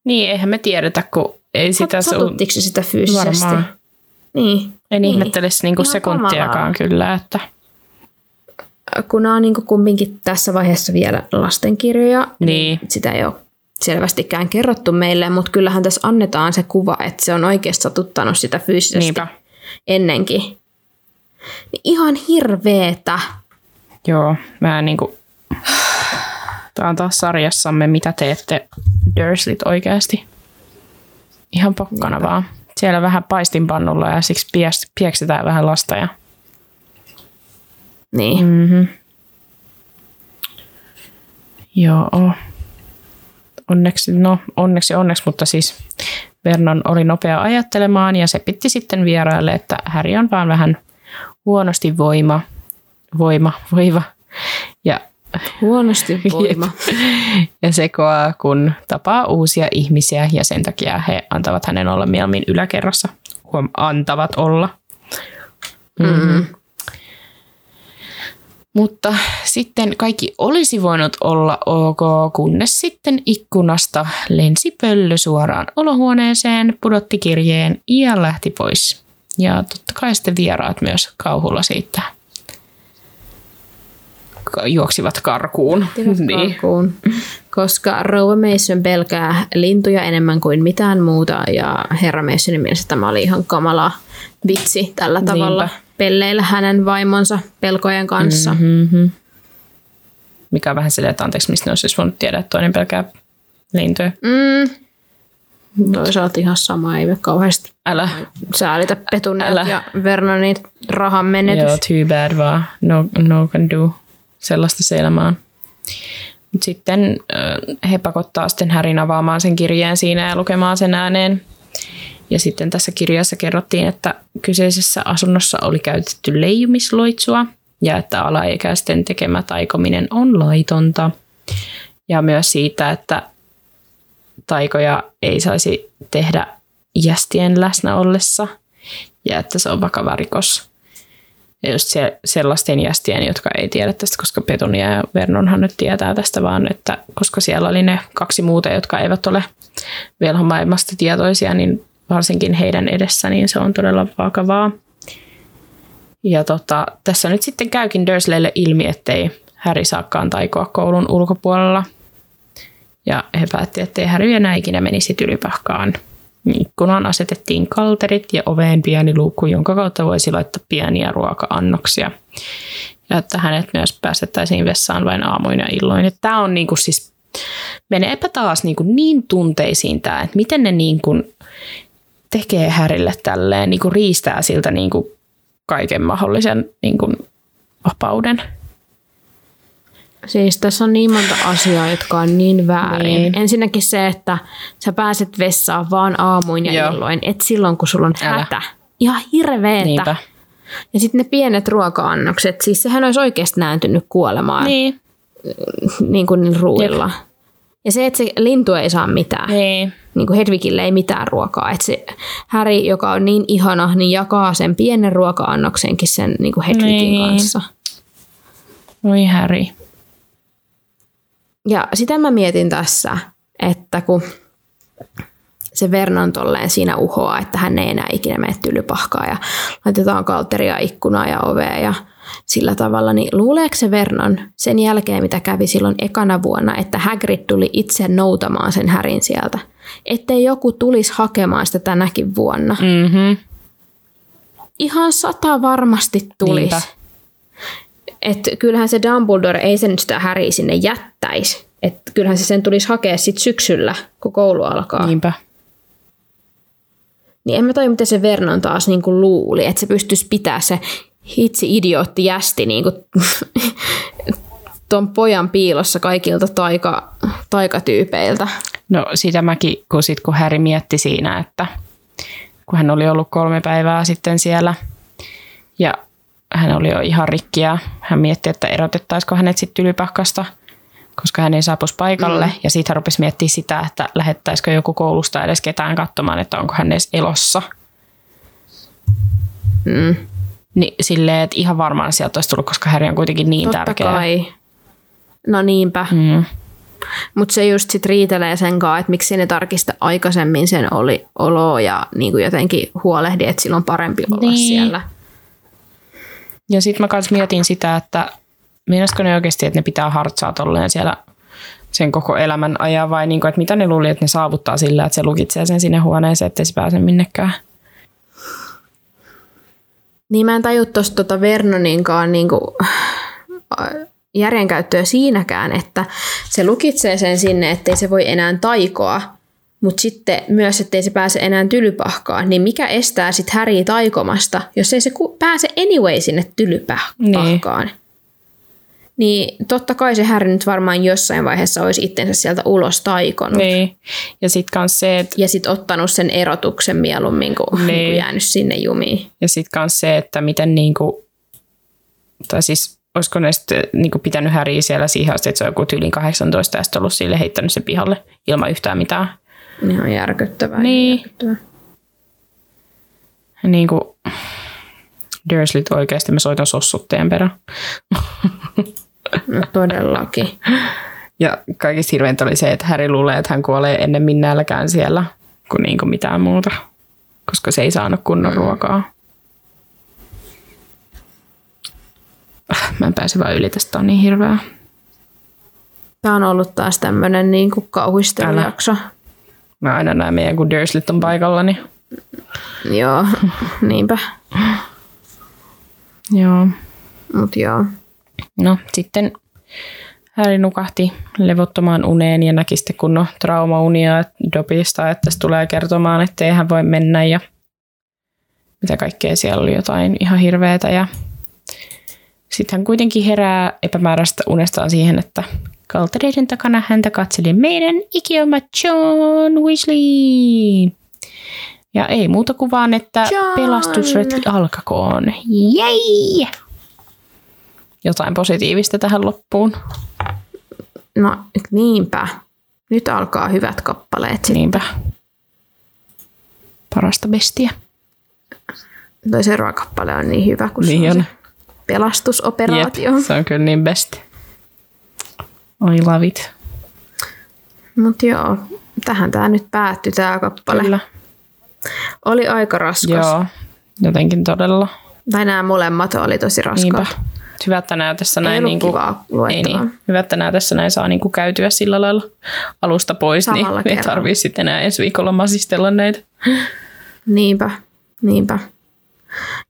Niin, eihän me tiedetä, kun ei sitä sun... Satuttiko se sitä fyysisesti? Varmaan. Niin. En Niin. ihmettelisi niinku sekuntiakaan kamalaa. kyllä, että kun nämä on niin kumminkin tässä vaiheessa vielä lastenkirjoja, Niin. sitä ei ole selvästikään kerrottu meille, mutta kyllähän tässä annetaan se kuva, että se on oikeasti satuttanut sitä fyysisesti niinpä. ennenkin. Niin ihan hirveetä. Joo, mä niinku... Tää on taas sarjassamme, mitä teette Dursleyt oikeasti. Ihan pokkana vaan. Siellä vähän paistinpannulla ja siksi pies- pieksetään vähän lasta. Ja... Niin. Mm-hmm. Joo. Onneksi, no onneksi onneksi, mutta siis Vernon oli nopea ajattelemaan ja se pitti sitten vieraille, että Häri on vaan vähän huonosti voima, voima, voiva ja, Huonosti voima. ja sekoaa, kun tapaa uusia ihmisiä ja sen takia he antavat hänen olla mieluummin yläkerrassa. Huom, antavat olla. Mm. Mutta sitten kaikki olisi voinut olla ok, kunnes sitten ikkunasta lensi pöllö suoraan olohuoneeseen, pudotti kirjeen ja lähti pois. Ja totta kai sitten vieraat myös kauhulla siitä juoksivat karkuun. niin. Karkuun. Koska Rouva Mason pelkää lintuja enemmän kuin mitään muuta ja herra Masonin mielestä tämä oli ihan kamala vitsi tällä tavalla Niinpä. Pelleillä hänen vaimonsa pelkojen kanssa. Mm. Mm-hmm. Mikä on vähän silleen, että anteeksi, mistä ne olisi siis voinut tiedä, että toinen pelkää lintuja. Mm. Toisaalta ihan sama, ei me kauheasti Älä. säälitä Petunia ja Vernonin rahan menetys. Joo, too bad vaan. No, no can do. Sellaista se elämä on. Mut sitten he pakottaa sitten Härin avaamaan sen kirjeen siinä ja lukemaan sen ääneen. Ja sitten tässä kirjassa kerrottiin, että kyseisessä asunnossa oli käytetty leijumisloitsua ja että alaikäisten tekemä taikominen on laitonta. Ja myös siitä, että taikoja ei saisi tehdä jästien läsnä ollessa ja että se on vakava rikos. Ja just se, sellaisten jästien, jotka ei tiedä tästä, koska Petunia ja Vernonhan nyt tietää tästä vaan, että koska siellä oli ne kaksi muuta, jotka eivät ole velhomaailmasta tietoisia, niin varsinkin heidän edessä, niin se on todella vakavaa. Ja tota, tässä nyt sitten käykin Dursleylle ilmi, ettei Harry saakaan taikoa koulun ulkopuolella. Ja he päätti, ettei Harry enää ikinä menisi tylypahkaan. Ikkunaan asetettiin kalterit ja oveen pieni luukku, jonka kautta voisi laittaa pieniä ruoka-annoksia. Ja että hänet myös päästettäisiin vessaan vain aamuina ja illoin. Tämä on niinku siis, meneepä taas niinku niin tunteisiin tämä, että miten ne niinku tekee Härille tälleen, niinku riistää siltä niinku kaiken mahdollisen niinku vapauden. Siis tässä on niin monta asiaa, jotka on niin väärin. Niin. Ensinnäkin se, että sä pääset vessaan vaan aamuin ja Joo. illoin, et silloin kun sulla on Älä. hätä. Ihan hirveetä. Niinpä. Ja sitten ne pienet ruoka-annokset, siis sehän olisi oikeasti nääntynyt kuolemaan niin, Niin, niin kuin ruuilla. Ja se, että se lintu ei saa mitään. niin. Niin kuin Hedvigille ei mitään ruokaa. Että se Häri, joka on niin ihana, niin jakaa sen pienen ruoka-annoksenkin sen niin kuin Hedvigin Niin. kanssa. Voi Harry. Ja sitä mä mietin tässä, että kun se Vernon tolleen siinä uhoaa, että hän ei enää ikinä mene tylypahkaa ja laitetaan kalteria ikkunaa ja ovea ja sillä tavalla, niin luuleeko se Vernon sen jälkeen, mitä kävi silloin ekana vuonna, että Hagrid tuli itse noutamaan sen härin sieltä, ettei joku tulisi hakemaan sitä tänäkin vuonna. Mm-hmm. Ihan sata varmasti tulisi. Niinpä. Että kyllähän se Dumbledore ei sen sitä Harry sinne jättäisi. Että kyllähän se sen tulisi hakea sit syksyllä, kun koulu alkaa. Niinpä. Niin en mä tajua, miten se Vernon taas niin kuin luuli, että se pystyisi pitää se hitsi idiootti jästi niin kuin ton pojan piilossa kaikilta taika, taikatyypeiltä. No sitä mäkin, kun, sit, kun Harry mietti siinä, että kun hän oli ollut kolme päivää sitten siellä ja hän oli jo ihan rikki ja hän mietti, että erotettaisiko hänet sitten tylypahkasta, koska hän ei saapuisi paikalle. Mm. Ja sitten hän rupesi miettimään sitä, että lähettäisikö joku koulusta edes ketään katsomaan, että onko hän edes elossa. Mm. Niin silleen, että ihan varmaan sieltä olisi tullut, koska Harry on kuitenkin niin Totta tärkeä. kai. No niinpä. Mm. Mutta se just sit riitelee sen kanssa, että miksi ne tarkista aikaisemmin sen oli olo ja niin kuin jotenkin huolehdi, että sillä on parempi olla Niin. siellä. Ja sitten mä kans mietin sitä, että meinasko ne oikeasti, että ne pitää hartsaa tolleen siellä sen koko elämän ajan vai niin kuin, että mitä ne luuli, että ne saavuttaa sillä, että se lukitsee sen sinne huoneeseen, ettei se pääse minnekään. Niin mä en taju tuosta tota Vernoninkaan niinku, äh, järjenkäyttöä siinäkään, että se lukitsee sen sinne, ettei se voi enää taikoa, mutta sitten myös, ettei se pääse enää tylypahkaan, niin mikä estää sitten Häriä taikomasta, jos ei se pääse anyway sinne tylypahkaan? Niin. Niin totta kai se Häri nyt varmaan jossain vaiheessa olisi itsensä sieltä ulos taikonut. Niin. Ja sitten kans se, että Ja sitten ottanut sen erotuksen mieluummin kuin, Niin. niin. jäänyt sinne jumiin. ja sit kans se, että miten niinku, tai siis olisiko ne sitten niinku pitänyt Häriä siellä siihen asti, että se on joku tyyliin 18 ja sitten ollut sille heittänyt se pihalle ilman yhtään mitään. Ihan järkyttävää. Niin. järkyttävää. Niin kuin Dursleyt oikeasti, mä soitan sossutteen perään. No todellakin. Ja kaikista hirveintä oli se, että Harry luulee, että hän kuolee ennen minnälläkään siellä kuin, niin kuin mitään muuta, koska se ei saanut kunnon mm. ruokaa. Ah, Mä en pääse vaan yli tästä, on niin hirveää. Tämä on ollut taas tämmöinen niin kuin kauhistelujakso. Mä aina näen meidän, kun Dursleyt on paikalla, niin Joo, niinpä. joo. Mut joo. No sitten Harry nukahti levottomaan uneen ja näki sitten kunnon traumaunia Dobista, että se tulee kertomaan, että ei hän voi mennä ja mitä kaikkea siellä oli jotain ihan hirveetä. Ja sitten hän kuitenkin herää epämääräistä unestaan siihen, että Kaltereiden takana häntä katseli meidän ikioma John Weasley. Ja ei muuta kuin vaan, että John! pelastusretki alkakoon. Jei! Jotain positiivista tähän loppuun. No niinpä. Nyt alkaa hyvät kappaleet. Sitten. Niinpä. Parasta bestiä. Toi seuraava kappale on niin hyvä, kun Niin se on on. se pelastusoperaatio. Jep, se on kyllä niin best. I love it. Mutta joo, tähän tämä nyt päättyi tämä kappale. Kyllä. Oli aika raskas. Joo, jotenkin todella. Tai nämä molemmat oli tosi Niinpä. Hyvä, että nämä tässä Ei näin, kivaa ei luettavaa. niin, hyvä, että nämä tässä näin saa niinku käytyä sillä lailla alusta pois, Samalla niin ei kerralla. tarvitse sitten enää ensi viikolla masistella näitä. Niinpä, niinpä.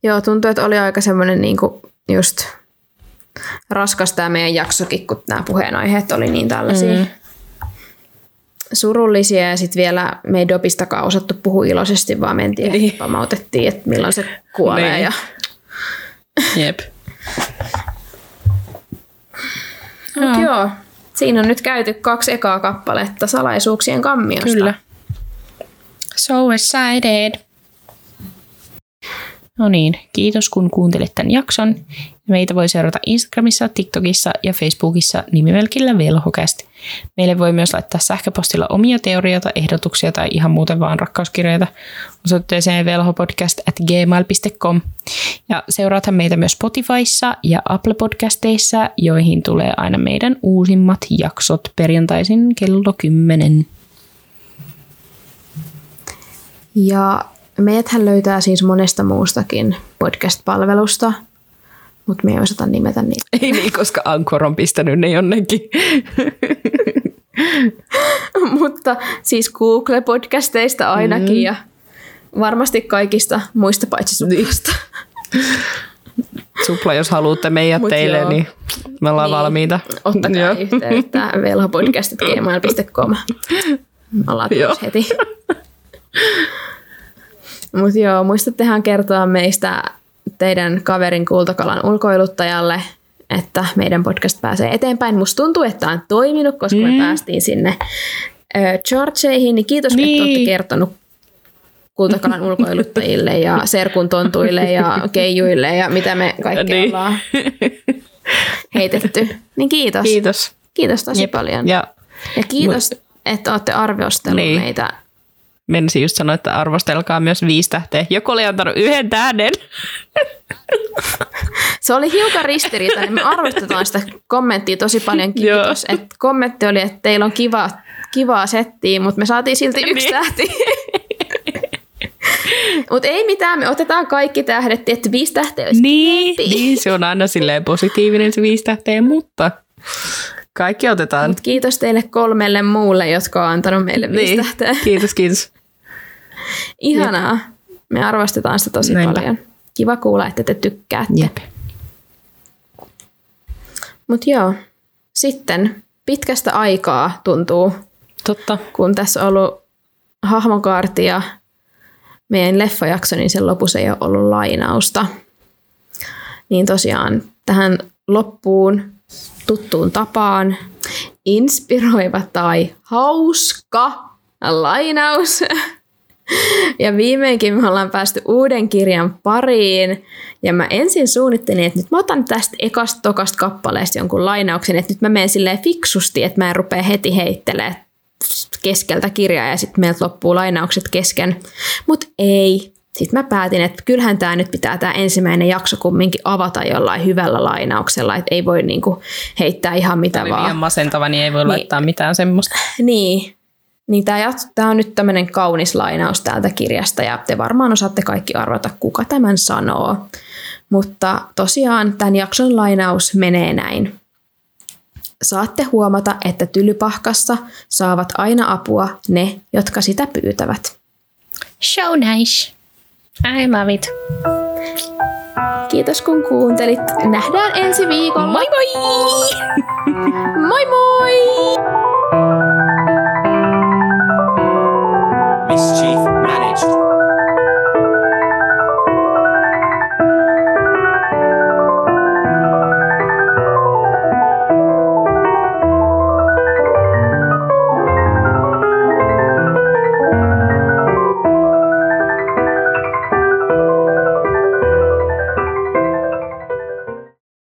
Joo, tuntuu, että oli aika semmoinen niinku just raskas tämä meidän jaksokin, kun nämä puheenaiheet oli niin tällaisia mm. surullisia ja sitten vielä me ei dopistakaan osattu puhua iloisesti, vaan mentiin Niin. niin. pamautettiin, että milloin se kuolee Niin. ja Jep. Mut joo, siinä on nyt käyty kaksi ekaa kappaletta salaisuuksien kammiosta. Kyllä. So excited. No niin, kiitos kun kuuntelit tämän jakson. Meitä voi seurata Instagramissa, TikTokissa ja Facebookissa nimimerkillä Velhokast. Meille voi myös laittaa sähköpostilla omia teorioita, ehdotuksia tai ihan muuten vaan rakkauskirjeitä osoitteeseen velhopodcast at gmail.com. Ja seuraathan meitä myös Spotifyssa ja Apple Podcasteissa, joihin tulee aina meidän uusimmat jaksot perjantaisin kello 10. Ja meidäthän löytää siis monesta muustakin podcast-palvelusta, mutta me ei osata nimetä niitä. Ei niin, koska Anchor on pistänyt ne jonnekin. mutta siis Google-podcasteista ainakin mm. ja varmasti kaikista muista paitsi suplasta. Supla, jos haluatte meidät Mut teille, joo. niin me ollaan Niin. valmiita. Ottakaa Joo. yhteyttä velhopodcast.gmail.com. Me ollaan Joo. heti. Mutta joo, muistattehan kertoa meistä teidän kaverin kultakalan ulkoiluttajalle, että meidän podcast pääsee eteenpäin. Musta tuntuu, että on toiminut, koska mm. me päästiin sinne chartseihin, niin kiitos, niin. Että olette kertonut kultakalan ulkoiluttajille ja serkun tontuille ja keijuille ja mitä me kaikkea niin. Ollaan heitetty. Niin kiitos. Kiitos. Kiitos tosi Jep. paljon. Ja, Ja kiitos, että olette arvostellut niin. Niin. meitä. Menisin just sanoa, että arvostelkaa myös viisi tähteä. Joku oli antanut yhden tähden. Se oli hiukan ristiriitainen. Me arvostetaan sitä kommenttia tosi paljon. Kiitos. Et kommentti oli, että teillä on kiva, kivaa settiä, mutta me saatiin silti yksi Niin. tähti. mutta ei mitään, me otetaan kaikki tähdet. Tietty viisi tähteä olisi Niin, niin, se on aina silleen positiivinen se viisi tähteä, mutta kaikki otetaan. Mut kiitos teille kolmelle muulle, jotka on antanut meille viisi Niin, tähteä. kiitos, kiitos. Ihanaa. Me arvostetaan sitä tosi Näinpä. paljon. Kiva kuulla, että te tykkäätte. Jep. Mutta joo, sitten pitkästä aikaa tuntuu, Totta. kun tässä on ollut hahmokaarti ja meidän leffajakso, niin sen lopussa ei ole ollut lainausta. Niin tosiaan tähän loppuun tuttuun tapaan inspiroiva tai hauska lainaus. Ja viimeinkin me ollaan päästy uuden kirjan pariin. Ja mä ensin suunnittelin, että nyt mä otan tästä ekasta tokasta kappaleesta jonkun lainauksen, että nyt mä menen silleen fiksusti, että mä en rupea heti heittelemään keskeltä kirjaa ja sitten meiltä loppuu lainaukset kesken. Mutta ei. Sitten mä päätin, että kyllähän tämä nyt pitää tämä ensimmäinen jakso kumminkin avata jollain hyvällä lainauksella, että ei voi niinku heittää ihan mitä Tämä vaan. liian masentava, niin ei voi laittaa mitään semmoista. Niin, niin tämä, tämä on nyt tämmöinen kaunis lainaus täältä kirjasta ja te varmaan osaatte kaikki arvata, kuka tämän sanoo. Mutta tosiaan tämän jakson lainaus menee näin. Saatte huomata, että tylypahkassa saavat aina apua ne, jotka sitä pyytävät. So nice. I love it. Kiitos kun kuuntelit. Nähdään ensi viikolla. Moi moi! moi moi! Mischief.